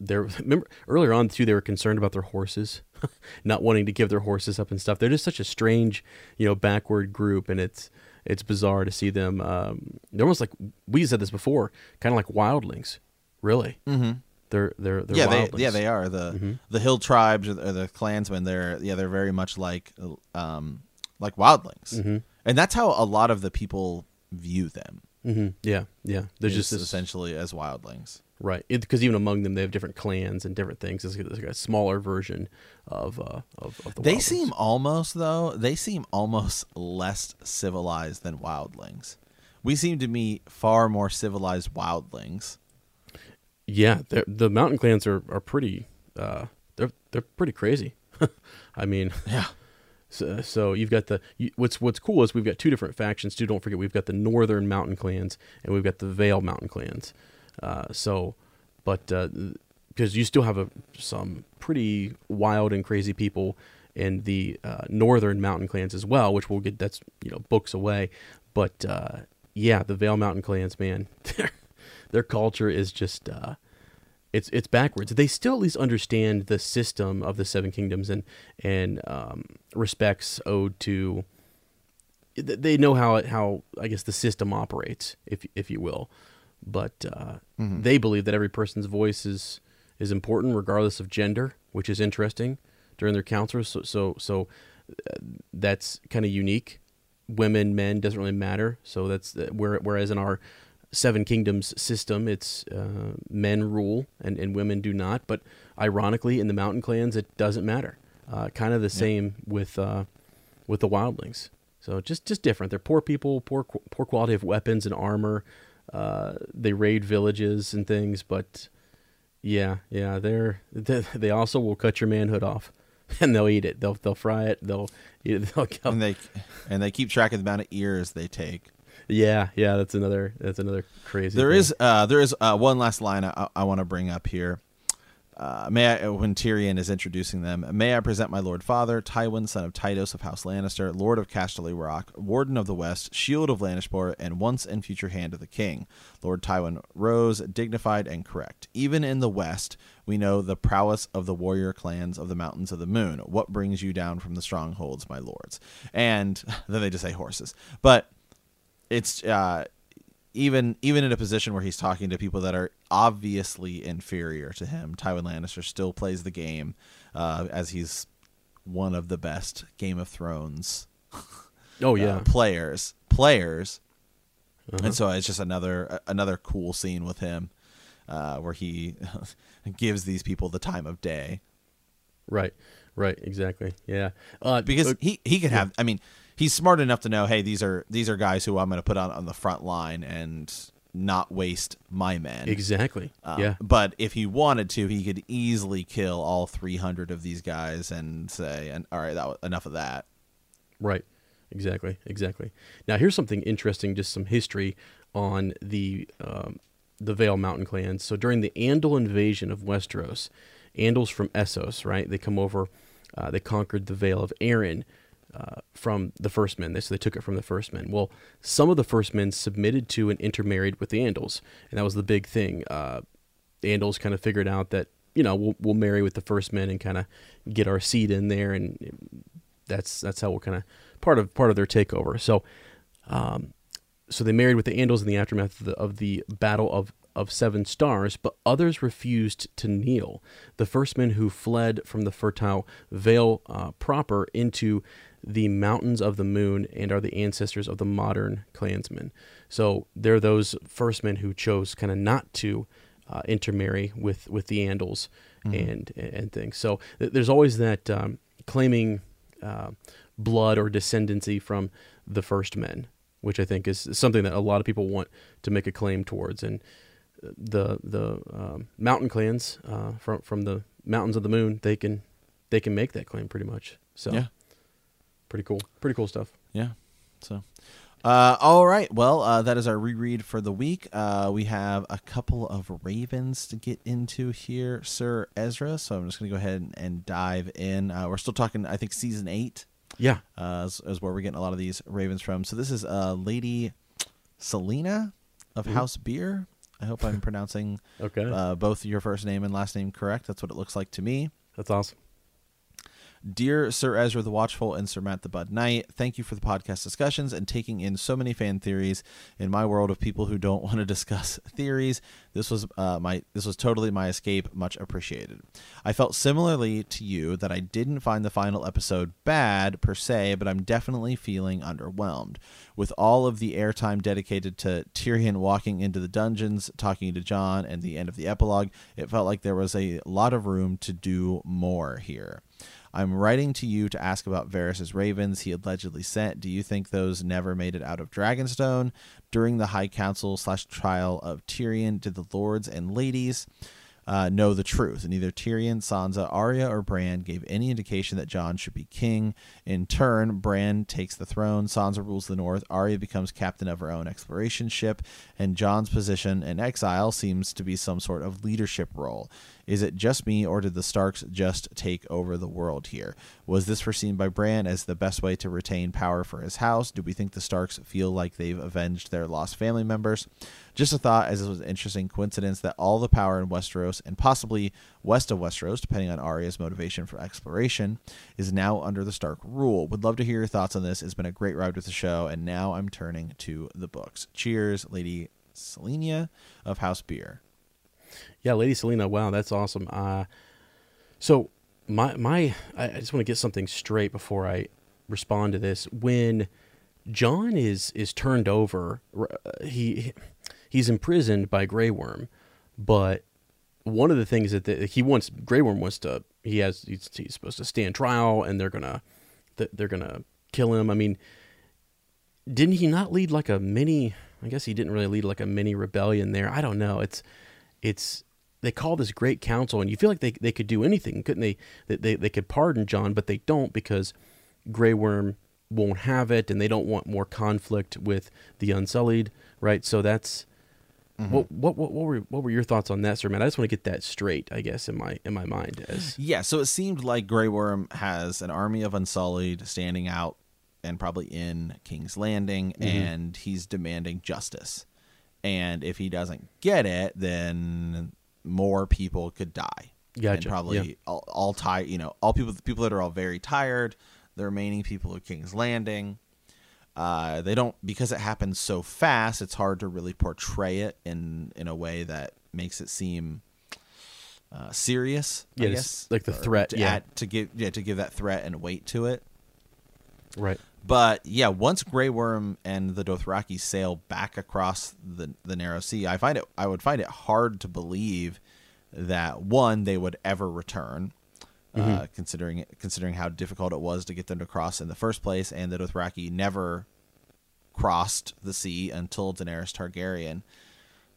they're *laughs* remember earlier on too they were concerned about their horses *laughs* not wanting to give their horses up and stuff they're just such a strange you know backward group and it's it's bizarre to see them um, they're almost like we said this before kind of like wildlings really mm-hmm. They're they're they're yeah, wildlings. they yeah they are the the hill tribes or the, or the clansmen. They're yeah they're very much like um like wildlings, and that's how a lot of the people view them. hmm yeah yeah they're is just essentially as wildlings. right because even among them they have different clans and different things it's like, it's a smaller version of uh of, of the They wildlings. seem almost though they seem almost less civilized than wildlings. We seem to be far more civilized wildlings. Yeah, the mountain clans are are pretty. Uh, they're they're pretty crazy. *laughs* I mean, Yeah. *laughs* so, so you've got the you, what's what's cool is we've got two different factions too. Don't forget we've got the northern mountain clans and we've got the Vale mountain clans. Uh, so, but because you still have a, some pretty wild and crazy people in the uh, northern mountain clans as well, which we'll get. That's you know books away. But uh, yeah, the Vale mountain clans, man, *laughs* their their culture is just. It's it's backwards. They still at least understand the system of the Seven Kingdoms and and um, respects owed to. They know how it, how I guess the system operates, if if you will, but uh, they believe that every person's voice is is important regardless of gender, which is interesting during their councils. So so so uh, that's kind of unique. Women, men doesn't really matter. So that's uh, where whereas in our Seven Kingdoms system, it's uh, men rule and, and women do not. But ironically, in the mountain clans, it doesn't matter. Uh, kind of the same with uh, with the wildlings. So just just different. They're poor people, poor poor quality of weapons and armor. Uh, they raid villages and things, but yeah, yeah, they're they, they also will cut your manhood off, *laughs* and they'll eat it. They'll they'll fry it. They'll. *laughs* They'll kill. and they and they keep track of the amount of ears they take. Yeah, yeah, that's another that's another crazy. There thing. is uh, there is uh, one last line I, I want to bring up here. Uh, may I, when Tyrion is introducing them, may I present my lord father, Tywin, son of Tytos of House Lannister, lord of Casterly Rock, warden of the West, shield of Lannisport, and once and future hand of the king. Lord Tywin rose, dignified and correct. Even in the West, we know the prowess of the warrior clans of the Mountains of the Moon. What brings you down from the strongholds, my lords? And *laughs* then they just say horses, but it's uh, even even in a position where he's talking to people that are obviously inferior to him, Tywin Lannister still plays the game uh, as he's one of the best Game of Thrones Oh uh, yeah, players players, Uh-huh. and so it's just another another cool scene with him uh, where he *laughs* gives these people the time of day right, right, exactly. Yeah, uh, because uh, he he could have. I mean, he's smart enough to know, hey, these are these are guys who I'm going to put on on the front line and not waste my men. exactly. Um, yeah, But if he wanted to, he could easily kill all 300 of these guys and say, "And all right, that was, enough of that." Right. Exactly. Exactly. Now here's something interesting. Just some history on the um, the Vale Mountain clans. So during the Andal invasion of Westeros, Andals from Essos, right? They come over. Uh, they conquered the Vale of Arryn uh, from the First Men. They so they took it from the First Men. Well, some of the First Men submitted to and intermarried with the Andals, and that was the big thing. Uh, the Andals kind of figured out that you know we'll we'll marry with the First Men and kind of get our seed in there, and that's that's how we'll kind of part of part of their takeover. So, um, so they married with the Andals in the aftermath of the, of the Battle of of Seven Stars, but others refused to kneel. The first men who fled from the fertile Vale uh, proper into the mountains of the moon and are the ancestors of the modern clansmen. So they're those first men who chose kind of not to uh, intermarry with with the Andals and and things. So th- there's always that um, claiming uh, blood or descendancy from the first men, which I think is something that a lot of people want to make a claim towards. And the the um, mountain clans uh, from from the mountains of the moon, they can they can make that claim pretty much. So Yeah. Pretty cool, pretty cool stuff. Yeah. So, uh, all right. Well, uh, that is our reread for the week. Uh, we have a couple of Ravens to get into here, Sir Ezra. So I'm just going to go ahead and, and dive in. Uh, we're still talking, I think, season eight Yeah, uh, is, is where we're getting a lot of these Ravens from. So this is uh, Lady Selena of House Beer. I hope I'm *laughs* pronouncing okay, uh, both your first name and last name correct. That's what it looks like to me. that's awesome. Dear Sir Ezra the Watchful and Sir Matt the Bud Knight, thank you for the podcast discussions and taking in so many fan theories. In my world of people who don't *laughs* want to discuss theories, this was uh, my this was totally my escape. Much appreciated. I felt similarly to you that I didn't find the final episode bad per se, but I'm definitely feeling underwhelmed. With all of the airtime dedicated to Tyrion walking into the dungeons, talking to Jon, and the end of the epilogue, it felt like there was a lot of room to do more here. I'm writing to you to ask about Varys' ravens he allegedly sent. Do you think those never made it out of Dragonstone? During the High Council slash trial of Tyrion, did the lords and ladies uh, know the truth? And neither Tyrion, Sansa, Arya, or Bran gave any indication that Jon should be king. In turn, Bran takes the throne, Sansa rules the north, Arya becomes captain of her own exploration ship, and Jon's position in exile seems to be some sort of leadership role. Is it just me, or did the Starks just take over the world here? Was this foreseen by Bran as the best way to retain power for his house? Do we think the Starks feel like they've avenged their lost family members? Just a thought, as it was an interesting coincidence that all the power in Westeros, and possibly west of Westeros, depending on Arya's motivation for exploration, is now under the Stark rule. Would love to hear your thoughts on this. It's been a great ride with the show, and now I'm turning to the books. Cheers, Lady Selenia of House Beer. Yeah, Lady Selena. Wow, that's awesome. Uh, so my my, I just want to get something straight before I respond to this. When Jon is is turned over, uh, he he's imprisoned by Grey Worm, but one of the things that the, he wants Grey Worm wants to he has he's, he's supposed to stand trial and they're gonna they're gonna kill him. I mean, didn't he not lead like a mini I guess he didn't really lead like a mini rebellion there. I don't know. It's it's they call this great council, and you feel like they they could do anything, couldn't they? They they, they could pardon Jon, but they don't because Grey Worm won't have it, and they don't want more conflict with the Unsullied, right? So that's Mm-hmm. what, what what what were what were your thoughts on that, sir? Man, I just want to get that straight, I guess, in my in my mind. As Yeah, so it seemed like Grey Worm has an army of Unsullied standing out and probably in King's Landing, Mm-hmm. and he's demanding justice. And if he doesn't get it, then more people could die. Gotcha, And probably yeah. all, all tired, you know, all people people that are all very tired. The remaining people of King's Landing. Uh, they don't because it happens so fast. It's hard to really portray it in in a way that makes it seem uh, serious. Yeah, it's guess like the threat, to yeah. add, to give yeah to give that threat and weight to it. Right, But yeah, once Grey Worm and the Dothraki sail back across the the narrow sea, I find it I would find it hard to believe that one they would ever return, uh, considering considering how difficult it was to get them to cross in the first place, and the Dothraki never crossed the sea until Daenerys Targaryen.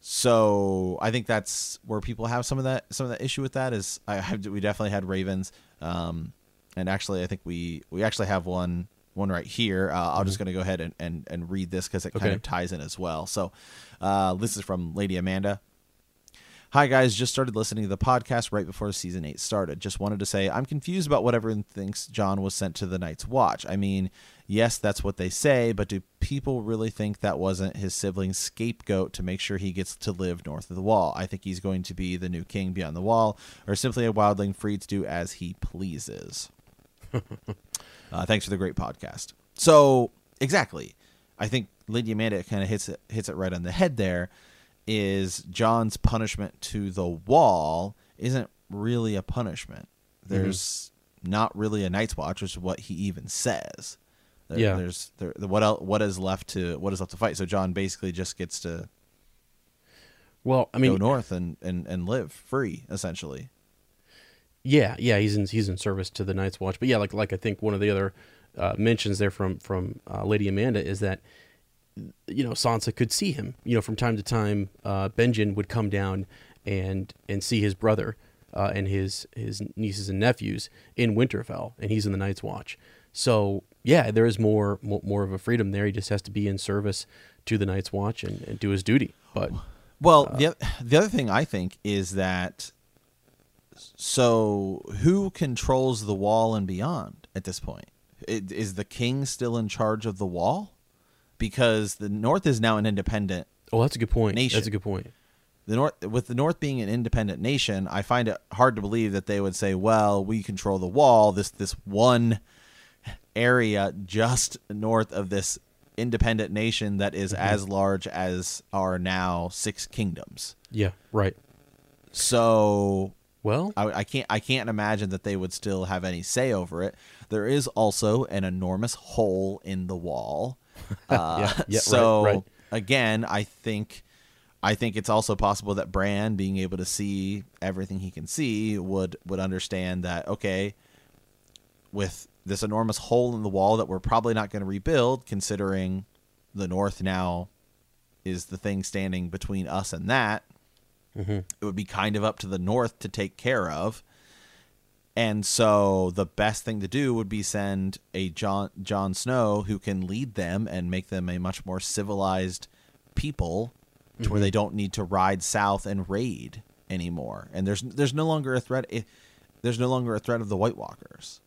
So I think that's where people have some of that some of that issue with that is I have *laughs* we definitely had ravens, um, and actually I think we we actually have one one right here. Uh, I'm just going to go ahead and, and, and read this because it kind of ties in as well. So uh, this is from Lady Amanda. Hi guys, just started listening to the podcast right before season 8 started. Just wanted to say I'm confused about what everyone thinks Jon was sent to the Night's Watch. I mean, yes, that's what they say, but do people really think that wasn't his sibling's scapegoat to make sure he gets to live north of the wall? I think he's going to be the new king beyond the wall, or simply a wildling free to do as he pleases. *laughs* uh, thanks for the great podcast. So, exactly. I think Lady Amanda kind of hits it hits it right on the head there is Jon's punishment to the wall isn't really a punishment. There's not really a Night's Watch, which is what he even says. There- Yeah. There's there, what else, what is left to what is left to fight. So Jon basically just gets to well, I mean, go north and, and, and live free, essentially. Yeah, yeah, he's in he's in service to the Night's Watch. But yeah, like like I think one of the other uh, mentions there from from uh, Lady Amanda is that you know Sansa could see him. You know, from time to time, uh, Benjen would come down and and see his brother uh, and his his nieces and nephews in Winterfell, and he's in the Night's Watch. So yeah, there is more more, of a freedom there. He just has to be in service to the Night's Watch and, and do his duty. But Well, the the other thing I think is that so who controls the wall and beyond at this point? I- Is the king still in charge of the wall? Because the North is now an independent. oh, that's a good point. Nation. That's a good point. The North, with the North being an independent nation, I find it hard to believe that they would say, "Well, we control the wall. This this one area just north of this independent nation that is mm-hmm. as large as our now six kingdoms." Yeah, right. So Well, I, I can't I can't imagine that they would still have any say over it. There is also an enormous hole in the wall. Uh, *laughs* Yeah, yeah, right, so right. again, I think I think it's also possible that Bran, being able to see everything he can see, would would understand that okay, with this enormous hole in the wall that we're probably not going to rebuild, considering the North now is the thing standing between us and that it would be kind of up to the north to take care of and so the best thing to do would be send a John Jon Snow who can lead them and make them a much more civilized people to where they don't need to ride south and raid anymore. And there's there's no longer a threat eh, there's no longer a threat of the White Walkers.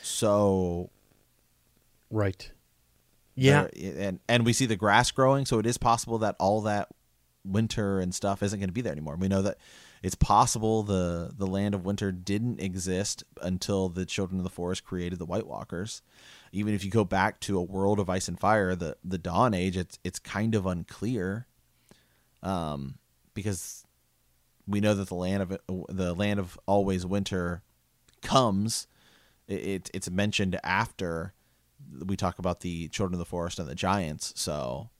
So right. Yeah. there- and and we see the grass growing, so it is possible that all that winter and stuff isn't going to be there anymore. We know that it's possible the the land of winter didn't exist until the children of the forest created the White Walkers. Even if you go back to a world of ice and fire, the the Dawn Age, it's it's kind of unclear, um, because we know that the land of the land of always winter comes. It, it it's mentioned after we talk about the children of the forest and the giants. So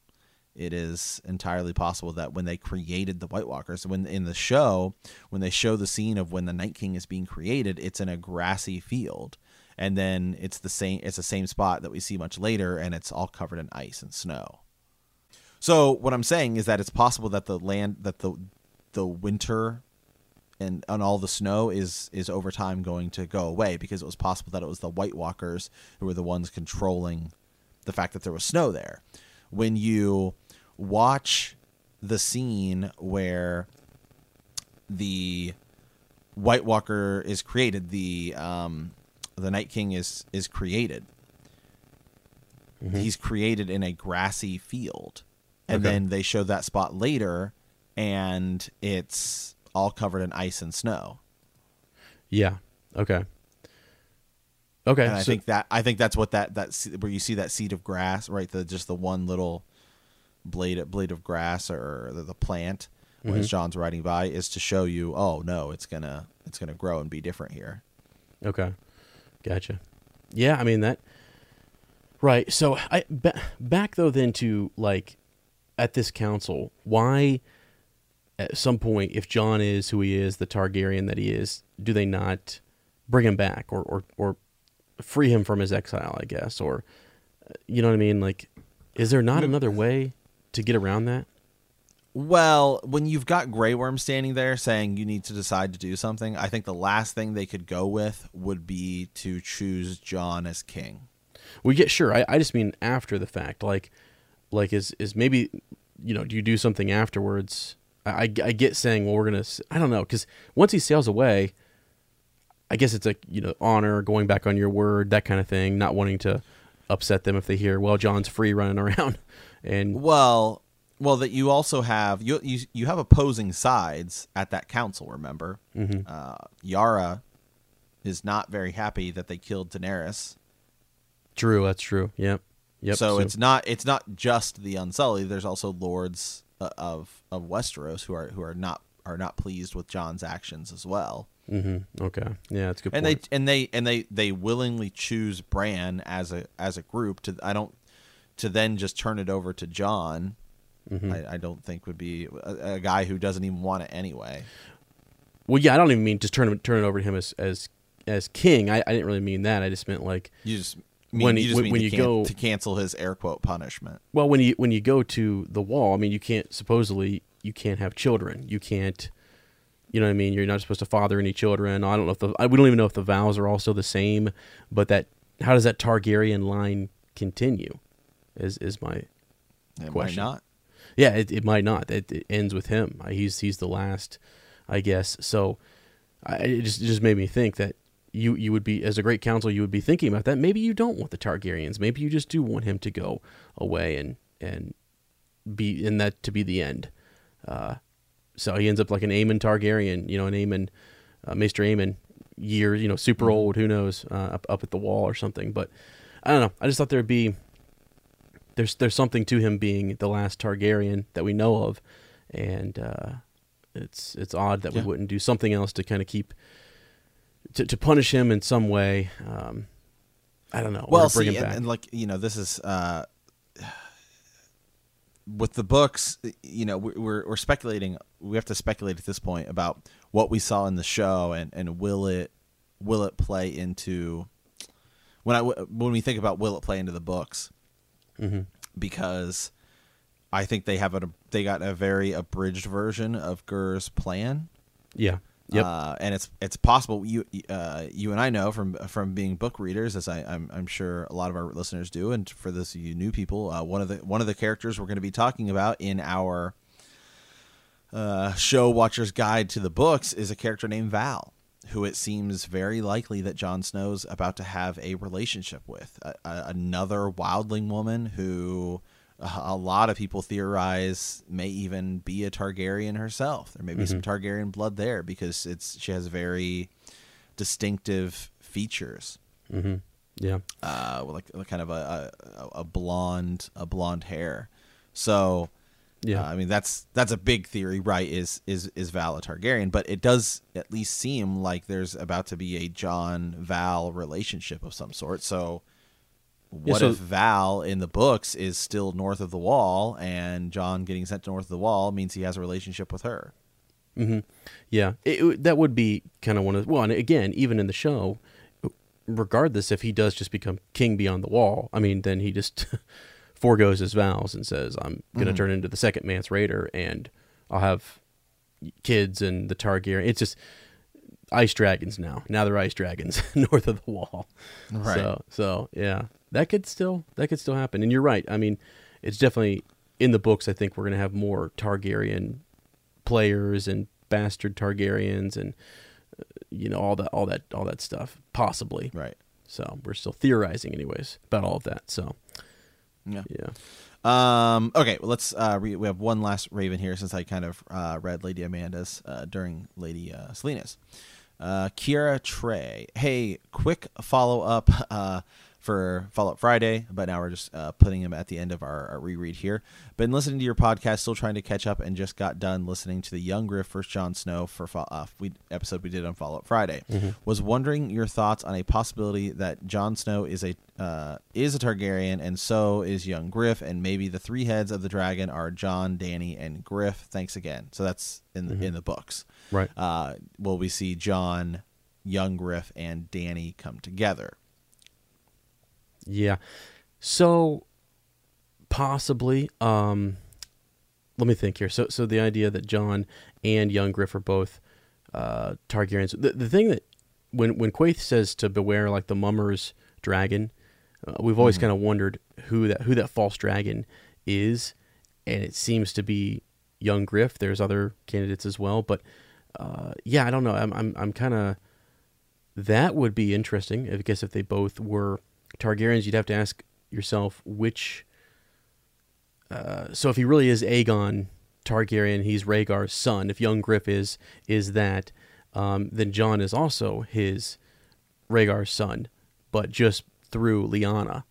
it is entirely possible that when they created the White Walkers, when in the show, when they show the scene of when the Night King is being created, it's in a grassy field, and then it's the same. It's the same spot that we see much later, and it's all covered in ice and snow. So what I'm saying is that it's possible that the land that the the winter and and all the snow is is over time going to go away because it was possible that it was the White Walkers who were the ones controlling the fact that there was snow there. When you watch the scene where the White Walker is created, the um, the Night King is is created. He's created in a grassy field, and Okay. then they show that spot later, and it's all covered in ice and snow. Yeah. Okay. Okay. And I so- think that I think that's what that that where you see that seed of grass, right? The just the one little blade blade of grass or the, the plant Mm-hmm. as Jon's riding by is to show you, oh no, it's gonna it's gonna grow and be different here. Okay, gotcha. Yeah, I mean that. Right. So I back though then to like at this council, why at some point if Jon is who he is, the Targaryen that he is, do they not bring him back or or or free him from his exile? I guess or uh, you know what I mean? Like, is there not another way to get around that? Well, when you've got Grey Worm standing there saying you need to decide to do something, I think the last thing they could go with would be to choose Jon as king. We get sure. I, I just mean after the fact. Like, like is is maybe you know do you do something afterwards? I, I, I get saying well we're gonna I don't know because once he sails away, I guess it's like you know honor going back on your word that kind of thing. Not wanting to upset them if they hear well Jon's free running *laughs* around, and Well, well, that you also have you you you have opposing sides at that council. Remember, Mhm. uh, Yara is not very happy that they killed Daenerys. true that's true. Yep. Yep. So, it's not it's not just the Unsullied. There's also lords uh, of of Westeros who are who are not are not pleased with Jon's actions as well. Mm-hmm. okay yeah that's a good and point. they and they and they they willingly choose Bran as a as a group to I don't to then just turn it over to Jon. Mm-hmm. I, I don't think would be a, a guy who doesn't even want it anyway. well yeah I don't even mean just turn turn it over to him as as as king. I, I didn't really mean that. I just meant like You just mean, When you just when- when you can- go- to cancel his air quote punishment. Well, when you when you go to the wall, I mean, you can't supposedly you can't have children. You can't, you know what I mean. You're not supposed to father any children. I don't know if the I, we don't even know if the vows are also the same. But that how does that Targaryen line continue? Is is my It Question. might not. yeah? It, it might not. It, it ends with him. He's he's the last, I guess. So, I, it just it just made me think that. You, you would be as a great council you would be thinking about that maybe you don't want the Targaryens maybe you just do want him to go away and and be in that to be the end. Uh, so he ends up like an Aemon Targaryen, you know, an Aemon, uh, Maester Aemon, year, you know, super old, who knows, uh, up up at the wall or something. But I don't know. I just thought there'd be there's there's something to him being the last Targaryen that we know of, and uh, it's it's odd that Yeah. we wouldn't do something else to kind of keep to, to punish him in some way. Um, I don't know. Well, bring see, and, and like you know, this is uh, with the books. You know, we- we're we're speculating. We have to speculate at this point about what we saw in the show, and and will it will it play into when I when we think about will it play into the books Mhm. because I think they have a they got a very abridged version of Gurr's plan. yeah. Yep. Uh, and it's it's possible you uh, you and I know from from being book readers, as I, I'm I'm sure a lot of our listeners do, and for those of you new people, uh, one of the one of the characters we're going to be talking about in our uh, show Watcher's Guide to the Books is a character named Val, who it seems very likely that Jon Snow's about to have a relationship with a, a, another wildling woman who uh, a lot of people theorize may even be a Targaryen herself. There may be some Targaryen blood there because it's she has very distinctive features hmm Yeah. uh, like, like kind of a, a a blonde a blonde hair. So Yeah. uh, I mean that's that's a big theory, right? Is is is Val a Targaryen? But it does at least seem like there's about to be a Jon Val relationship of some sort. So Yeah, what so- if Val in the books is still north of the wall, and Jon getting sent to north of the wall means he has a relationship with her? Mm-hmm. Yeah, it, it- that would be kind of one of well, and again, even in the show, regardless if he does just become king beyond the wall, I mean, then he just *laughs* foregoes his vows and says, "I'm going to Mhm. turn into the second Mance Rayder, and I'll have kids and the Targaryen." It's just ice dragons now. Now they're ice dragons *laughs* north of the wall. Right. So, so yeah, that could still that could still happen. And you're right. I mean, it's definitely in the books. I think we're going to have more Targaryen players and bastard Targaryens and uh, you know all that all that all that stuff possibly. Right. So we're still theorizing, anyways, about all of that. So Yeah. yeah, Um, okay, well, let's. Uh, re- we have one last Raven here since I kind of uh, read Lady Amanda's uh, during Lady uh, Selena's. Uh, Kiera Trey. Hey, quick follow up uh, for Follow Up Friday, but now we're just uh, putting them at the end of our, our reread here. Been listening to your podcast, still trying to catch up, and just got done listening to the Young Griff versus Jon Snow for fo- uh, we episode we did on Follow Up Friday. Was wondering your thoughts on a possibility that Jon Snow is a uh, is a Targaryen, and so is young Griff, and maybe the three heads of the dragon are Jon, Danny, and Griff. Thanks again. So that's in the in the books. right. Uh, will we see Jon, young Griff, and Danny come together? Yeah. So possibly um let me think here. So so the idea that Jon and young Griff are both uh Targaryens. The the thing that when when Quaithe says to beware like the mummer's dragon, uh, we've always kind of wondered who that who that false dragon is and it seems to be young Griff. There's other candidates as well, but uh yeah, I don't know. I'm I'm I'm kind of that would be interesting. I guess if they both were Targaryens, you'd have to ask yourself which. Uh, so if he really is Aegon Targaryen, he's Rhaegar's son. If young Griff is is that, um, then Jon is also his Rhaegar's son, but just through Lyanna,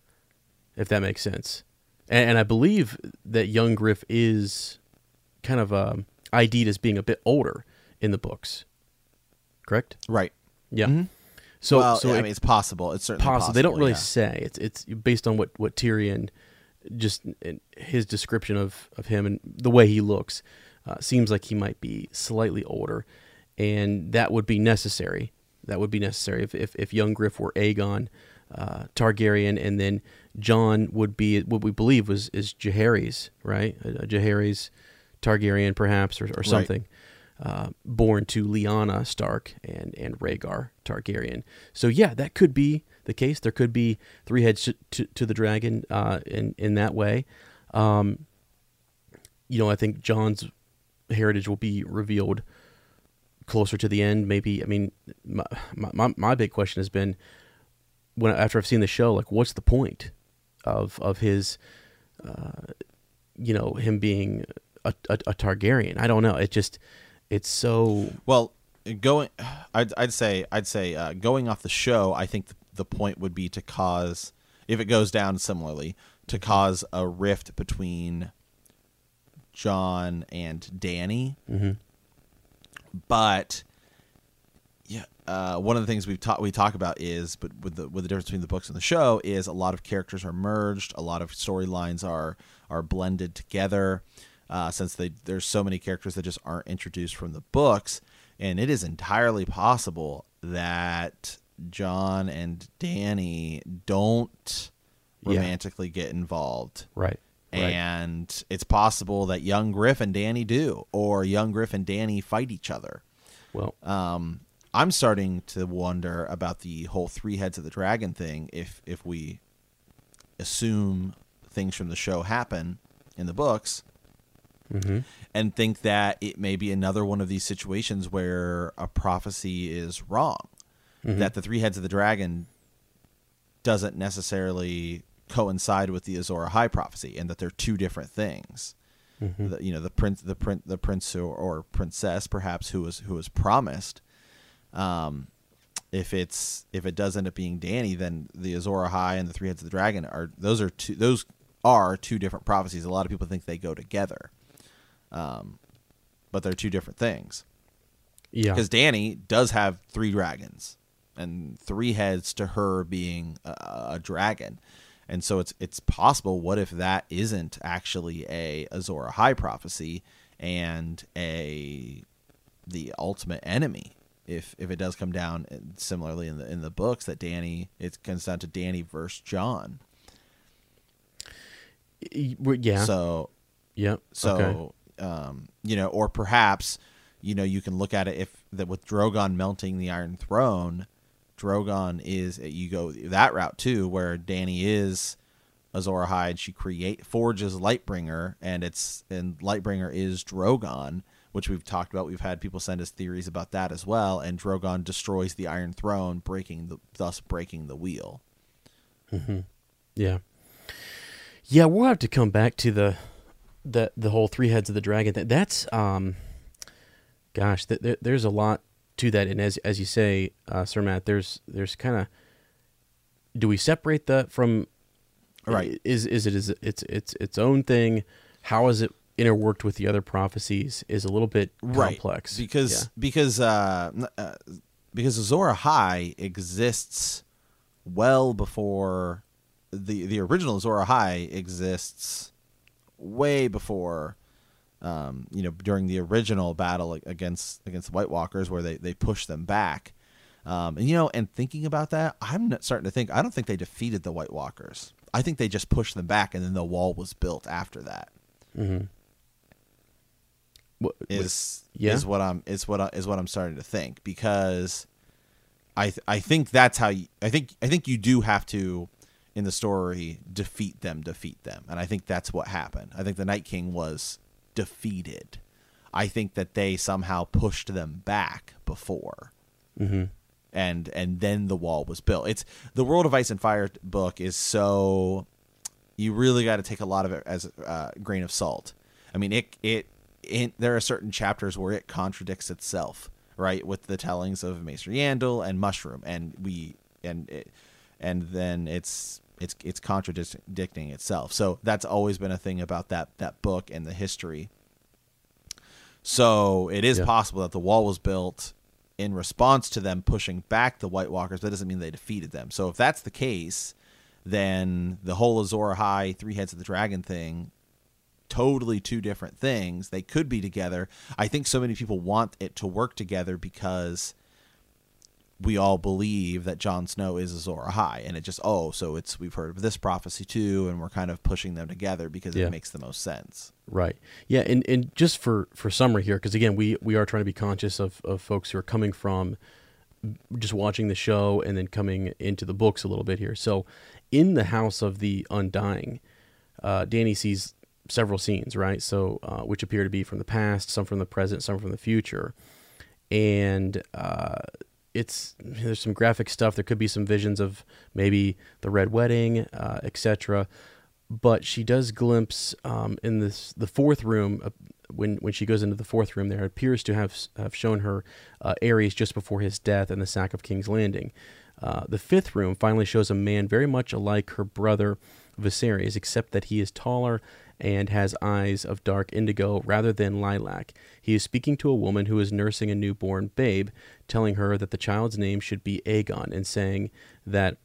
if that makes sense. And, and I believe that young Griff is kind of um, ID'd as being a bit older in the books. Correct? Right. Yeah. Mhm. So, well, so yeah, I mean, it's possible. It's certainly possible. possible. They don't really yeah. say. It's it's based on what what Tyrion just his description of of him and the way he looks uh, seems like he might be slightly older, and that would be necessary. That would be necessary if if, if young Griff were Aegon uh, Targaryen, and then Jon would be what we believe was is Jaehaerys, right? Uh, Jaehaerys Targaryen, perhaps, or, or something. Uh, born to Lyanna Stark and and Rhaegar Targaryen. So yeah, that could be the case. There could be three heads to, to, the dragon uh, in in that way. Um, you know, I think Jon's heritage will be revealed closer to the end. Maybe I mean, my my, my, my big question has been when after I've seen the show, like, what's the point of of his, uh, you know, him being a, a, a Targaryen? I don't know. It just it's so Well, going, I'd, I'd say, I'd say, uh, going off the show, I think the, the point would be to cause, if it goes down similarly, to cause a rift between Jon and Danny. mhm. But yeah, uh, one of the things we've talked we talk about is, but with the with the difference between the books and the show is a lot of characters are merged, a lot of storylines are are blended together. Uh, since they there's so many characters that just aren't introduced from the books, and it is entirely possible that Jon and Danny don't Yeah. romantically get involved right. right. and it's possible that young Griff and Danny do, or young Griff and Danny fight each other. Well, Um, I'm starting to wonder about the whole three heads of the dragon thing. If if we assume things from the show happen in the books, mhm. and think that it may be another one of these situations where a prophecy is wrong, Mm-hmm. that the three heads of the dragon doesn't necessarily coincide with the Azor Ahai prophecy, and that they're two different things. Mm-hmm. The, you know, the prince, the prince, the prince or, or princess, perhaps who was who was promised. Um, if it's if it does end up being Danny, then the Azor Ahai and the three heads of the dragon are those are two those are two different prophecies. A lot of people think they go together, um, but they're two different things yeah. because Danny does have three dragons and three heads to her being a, a dragon, and so it's it's possible. What if that isn't actually a Azor Ahai prophecy and a the ultimate enemy? If if it does come down uh, similarly in the in the books that Danny it comes down to Danny versus Jon. Yeah. So yep. so okay. Um, you know, or perhaps you know you can look at it if that with Drogon melting the Iron Throne, Drogon is you go that route too, where Danny is Azor Ahai. She create forges Lightbringer, and it's and Lightbringer is Drogon, which we've talked about. We've had people send us theories about that as well. And Drogon destroys the Iron Throne, breaking the thus breaking the wheel. Yeah. Yeah, we'll have to come back to the the the whole three heads of the dragon thing. That's um gosh, th- there, there's a lot to that and as as you say, uh, Sir Matt, there's there's kind of do we separate that from Right. Is is it is it, it's it's its own thing? How is it interworked with the other prophecies? Is a little bit complex because because uh, uh, because Azor Ahai exists well before the the original Azor Ahai exists way before um, you know during the original battle against against the White Walkers where they they push them back. Um, and you know, and thinking about that, I'm not starting to think I don't think they defeated the White Walkers. I think they just pushed them back, and then the wall was built after that yeah. hmm What, is yeah? is what I'm is what I, is what I'm starting to think because I th- I think that's how you, I think I think you do have to in the story defeat them defeat them and I think that's what happened. I think the Night King was defeated. I think that they somehow pushed them back before hmm and and then the wall was built. It's the World of Ice and Fire book is so you really got to take a lot of it as a uh, grain of salt. I mean, it it, it there are certain chapters where it contradicts itself, right? With the tellings of Maester Yandel and Mushroom, and we and it, and then it's it's it's contradicting itself. So that's always been a thing about that that book and the history. So it is Yeah. possible that the wall was built in response to them pushing back the White Walkers. That doesn't mean they defeated them. So if that's the case, then the whole Azor Ahai, Three Heads of the Dragon thing, totally two different things. They could be together. I think so many people want it to work together because we all believe that Jon Snow is Azor Ahai, and it just oh, so it's we've heard of this prophecy too, and we're kind of pushing them together because Yeah. it makes the most sense. Right. Yeah, and, and just for, for summary here, because again, we, we are trying to be conscious of, of folks who are coming from just watching the show and then coming into the books a little bit here. So, in the House of the Undying, uh, Danny sees several scenes, right? So, uh, which appear to be from the past, some from the present, some from the future, and uh, it's there's some graphic stuff. There could be some visions of maybe the Red Wedding, uh, etc but she does glimpse um, in this the fourth room uh, when when she goes into the fourth room there appears to have have shown her uh, Aerys just before his death and the sack of King's Landing. Uh, the fifth room finally shows a man very much alike her brother Viserys, except that he is taller and has eyes of dark indigo rather than lilac. He is speaking to a woman who is nursing a newborn babe, telling her that the child's name should be Aegon, and saying that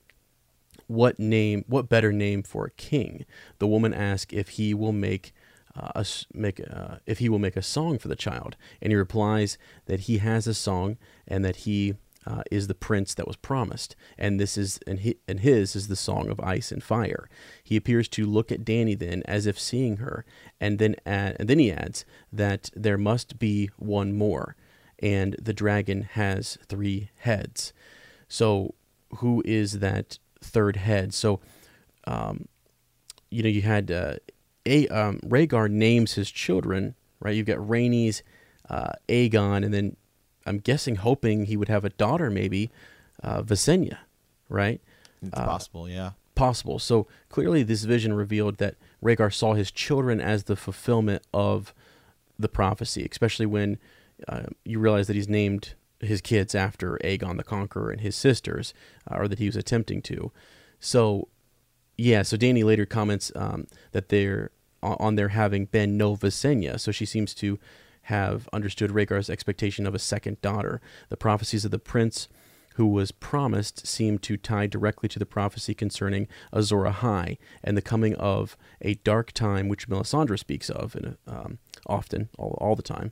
what name what better name for a king the woman asks if he will make uh, a make uh, if he will make a song for the child and he replies that he has a song and that he uh, is the prince that was promised. And this is and, he, and his is the song of ice and fire. He appears to look at Danny then as if seeing her. And then add, and then he adds that there must be one more. And the dragon has three heads. So who is that third head. So, um, you know, you had uh, a um, Rhaegar names his children, right? You've got Rhaenys, uh, Aegon, and then I'm guessing hoping he would have a daughter, maybe uh, Visenya, right? It's Uh, possible, yeah. Possible. So clearly, this vision revealed that Rhaegar saw his children as the fulfillment of the prophecy, especially when uh, you realize that he's named his kids after Aegon the Conqueror and his sisters, uh, or that he was attempting to. So, yeah. So Danny later comments um, that they're on on there having been no Visenya. So she seems to have understood Rhaegar's expectation of a second daughter. The prophecies of the prince who was promised seem to tie directly to the prophecy concerning Azor Ahai and the coming of a dark time, which Melisandre speaks of in a, um, often, all, all the time.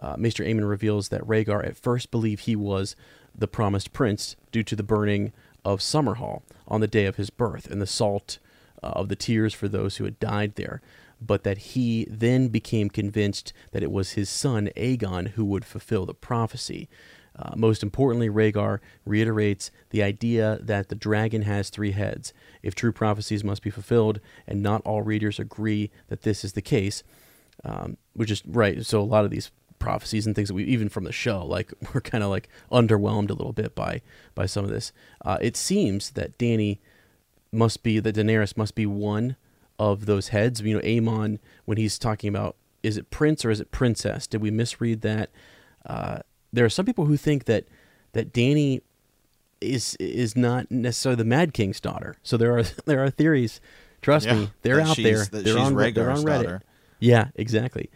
Uh, Maester Aemon reveals that Rhaegar at first believed he was the promised prince due to the burning of Summerhall on the day of his birth and the salt uh, of the tears for those who had died there, but that he then became convinced that it was his son Aegon who would fulfill the prophecy. Uh, most importantly, Rhaegar reiterates the idea that the dragon has three heads. If true prophecies must be fulfilled, and not all readers agree that this is the case, um, which is right. So a lot of these prophecies and things that we even from the show, like *laughs* we're kind of like underwhelmed a little bit by by some of this. Uh, it seems that Danny must be that Daenerys must be one of those heads. You know, Aemon, when he's talking about is it prince or is it princess? Did we misread that? Uh, there are some people who think that that Dany is is not necessarily the Mad King's daughter. So there are *laughs* there are theories. Trust Yeah, me, they're out there. They're she's on, they're on Reddit. daughter. Yeah, exactly.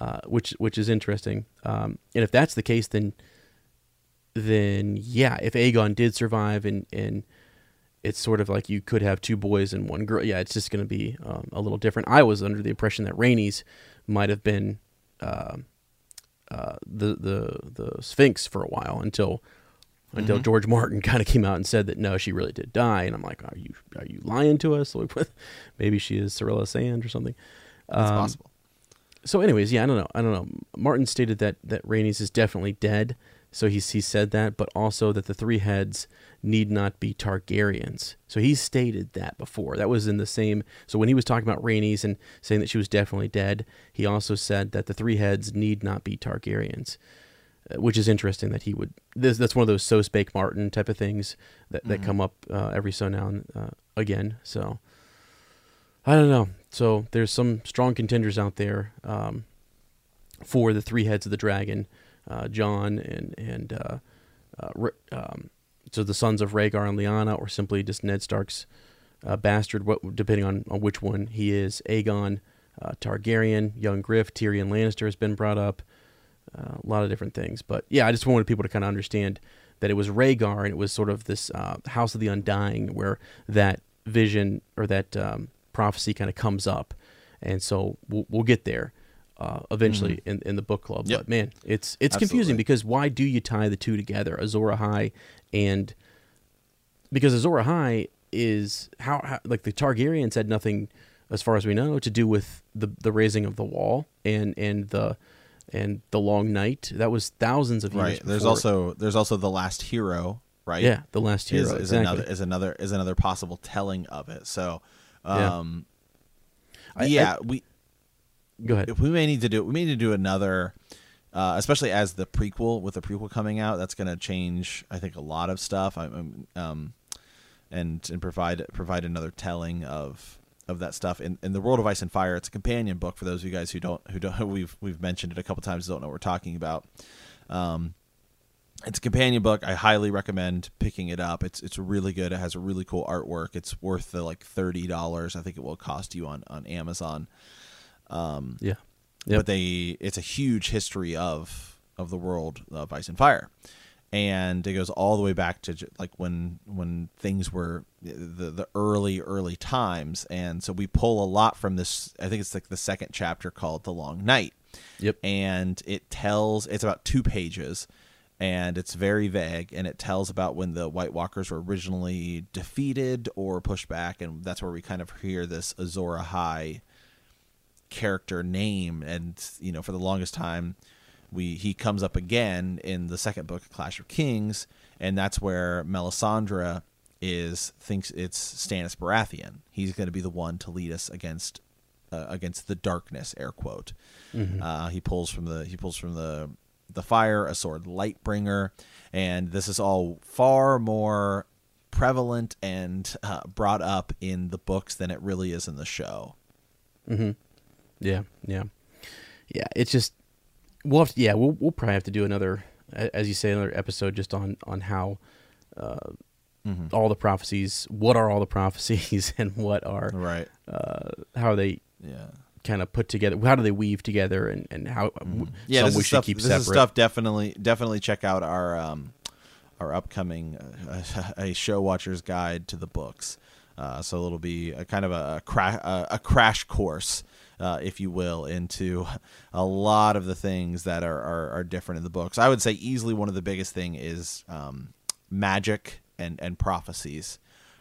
Uh, which which is interesting. Um, and if that's the case, then then yeah, if Aegon did survive and and it's sort of like you could have two boys and one girl. Yeah, it's just going to be um, a little different. I was under the impression that Rhaenys might have been uh, uh, the the the Sphinx for a while until until Mm-hmm. George Martin *laughs* kind of came out and said that no, she really did die. And I'm like, are you are you lying to us? Like, *laughs* Maybe she is Sarella Sand or something. That's Um, possible. so, anyways, yeah, I don't know. I don't know. Martin stated that that Rhaenys is definitely dead. So he's he said that, but also that the three heads need not be Targaryens. So he stated that before. That was in the same. So when he was talking about Rhaenys and saying that she was definitely dead, he also said that the three heads need not be Targaryens, uh, which is interesting that he would. This, that's one of those so spake Martin type of things that that come up uh, every so now and uh, again. So I don't know. So there's some strong contenders out there um, for the three heads of the dragon, uh, Jon and and uh, uh, um, so the sons of Rhaegar and Lyanna, or simply just Ned Stark's uh, bastard, what depending on, on which one he is. Aegon, uh, Targaryen, young Griff, Tyrion Lannister has been brought up. A lot of different things, but yeah, I just wanted people to kind of understand that it was Rhaegar and it was sort of this House of the Undying where that vision or that um, prophecy kind of comes up, and so we'll, we'll get there uh, eventually in, in the book club. Yep. But man, it's it's confusing because why do you tie the two together, Azor Ahai and because Azor Ahai is how, how like the Targaryens had nothing, as far as we know, to do with the the raising of the wall and and the and the long night. That was thousands of years. Right. There's before. also there's also the last hero, right? yeah the last hero Is, is exactly. another is another is another possible telling of it. So, Yeah. um, I- yeah, we Go ahead. we may need to do we may need to do another uh, especially as the prequel with the prequel coming out that's going to change i think a lot of stuff I, I'm, um, and and provide provide another telling of of that stuff in, in the world of ice and fire it's a companion book for those of you guys who don't who don't *laughs* we've we've mentioned it a couple times don't know what we're talking about um, it's a companion book. I highly recommend picking it up. It's it's really good. It has a really cool artwork. It's worth the like thirty dollars. I think it will cost you on on Amazon. Um, Yeah. Yep. But they it's a huge history of of the world of Ice and Fire, and it goes all the way back to like when when things were the the early early times. And so we pull a lot from this. I think it's like the second chapter called The Long Night Yep. and it tells it's about two pages and it's very vague and it tells about when the white walkers were originally defeated or pushed back and that's where we kind of hear this Azor Ahai character name and you know for the longest time we he comes up again in the second book clash of kings and that's where melisandre is thinks it's stannis baratheon. He's going to be the one to lead us against uh, against the darkness air quote. Uh, he pulls from the he pulls from the the fire a sword lightbringer and this is all far more prevalent and uh, brought up in the books than it really is in the show Yeah, yeah, yeah. It's just we'll have to, yeah we'll we'll probably have to do another as you say another episode just on on how uh, Mm-hmm. all the prophecies what are all the prophecies *laughs* and what are right. uh, how are they yeah. kind of put together how do they weave together and and how w- yeah some this we should stuff keep this separate. is stuff definitely definitely check out our um our upcoming uh, *laughs* a show watcher's guide to the books. Uh, so it'll be a kind of a, a, cra- a, a crash course uh, if you will into *laughs* a lot of the things that are, are, are different in the books i would say easily one of the biggest thing is um, magic and, and prophecies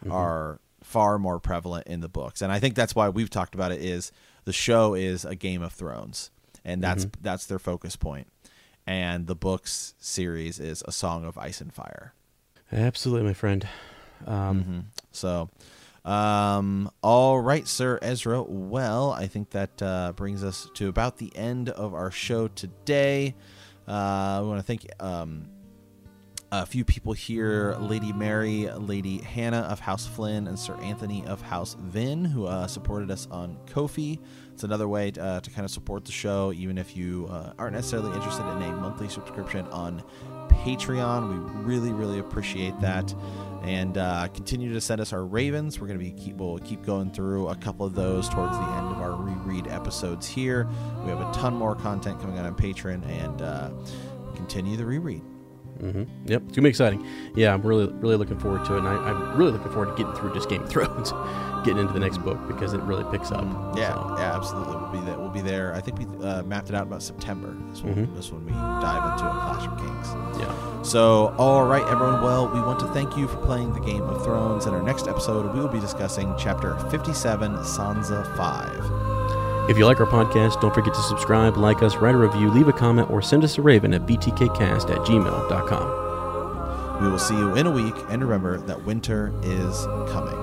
are far more prevalent in the books, and I think that's why we've talked about it. Is the show is a Game of Thrones, and that's that's their focus point, and the books series is a Song of Ice and Fire. Absolutely, my friend. Um, So, um, all right, Sir Ezra. Well, I think that uh, brings us to about the end of our show today. Uh, we want to thank um, a few people here Lady Mary, Lady Hannah of House Flynn, and Sir Anthony of House Vin, who uh, supported us on Ko-fi. It's another way uh, to kind of support the show, even if you uh, aren't necessarily interested in a monthly subscription on Patreon. We really, really appreciate that. And uh, continue to send us our ravens. We're going to be keep we'll keep going through a couple of those towards the end of our reread episodes here. We have a ton more content coming out on Patreon, and uh, continue the reread. hmm Yep, it's gonna be exciting. Yeah, I'm really, really looking forward to it, and I, I'm really looking forward to getting through just Game of Thrones, *laughs* getting into the next book because it really picks up. Yeah, So, yeah, absolutely. We'll be there. We'll be there. I think we uh, mapped it out about September. This one, Mhm. this one we dive into a Clash of Kings. yeah. So, all right, everyone. Well, we want to thank you for playing the Game of Thrones. In our next episode, we will be discussing Chapter 57, Sansa 5. If you like our podcast, don't forget to subscribe, like us, write a review, leave a comment, or send us a raven at btkcast at gmail.com. We will see you in a week, and remember that winter is coming.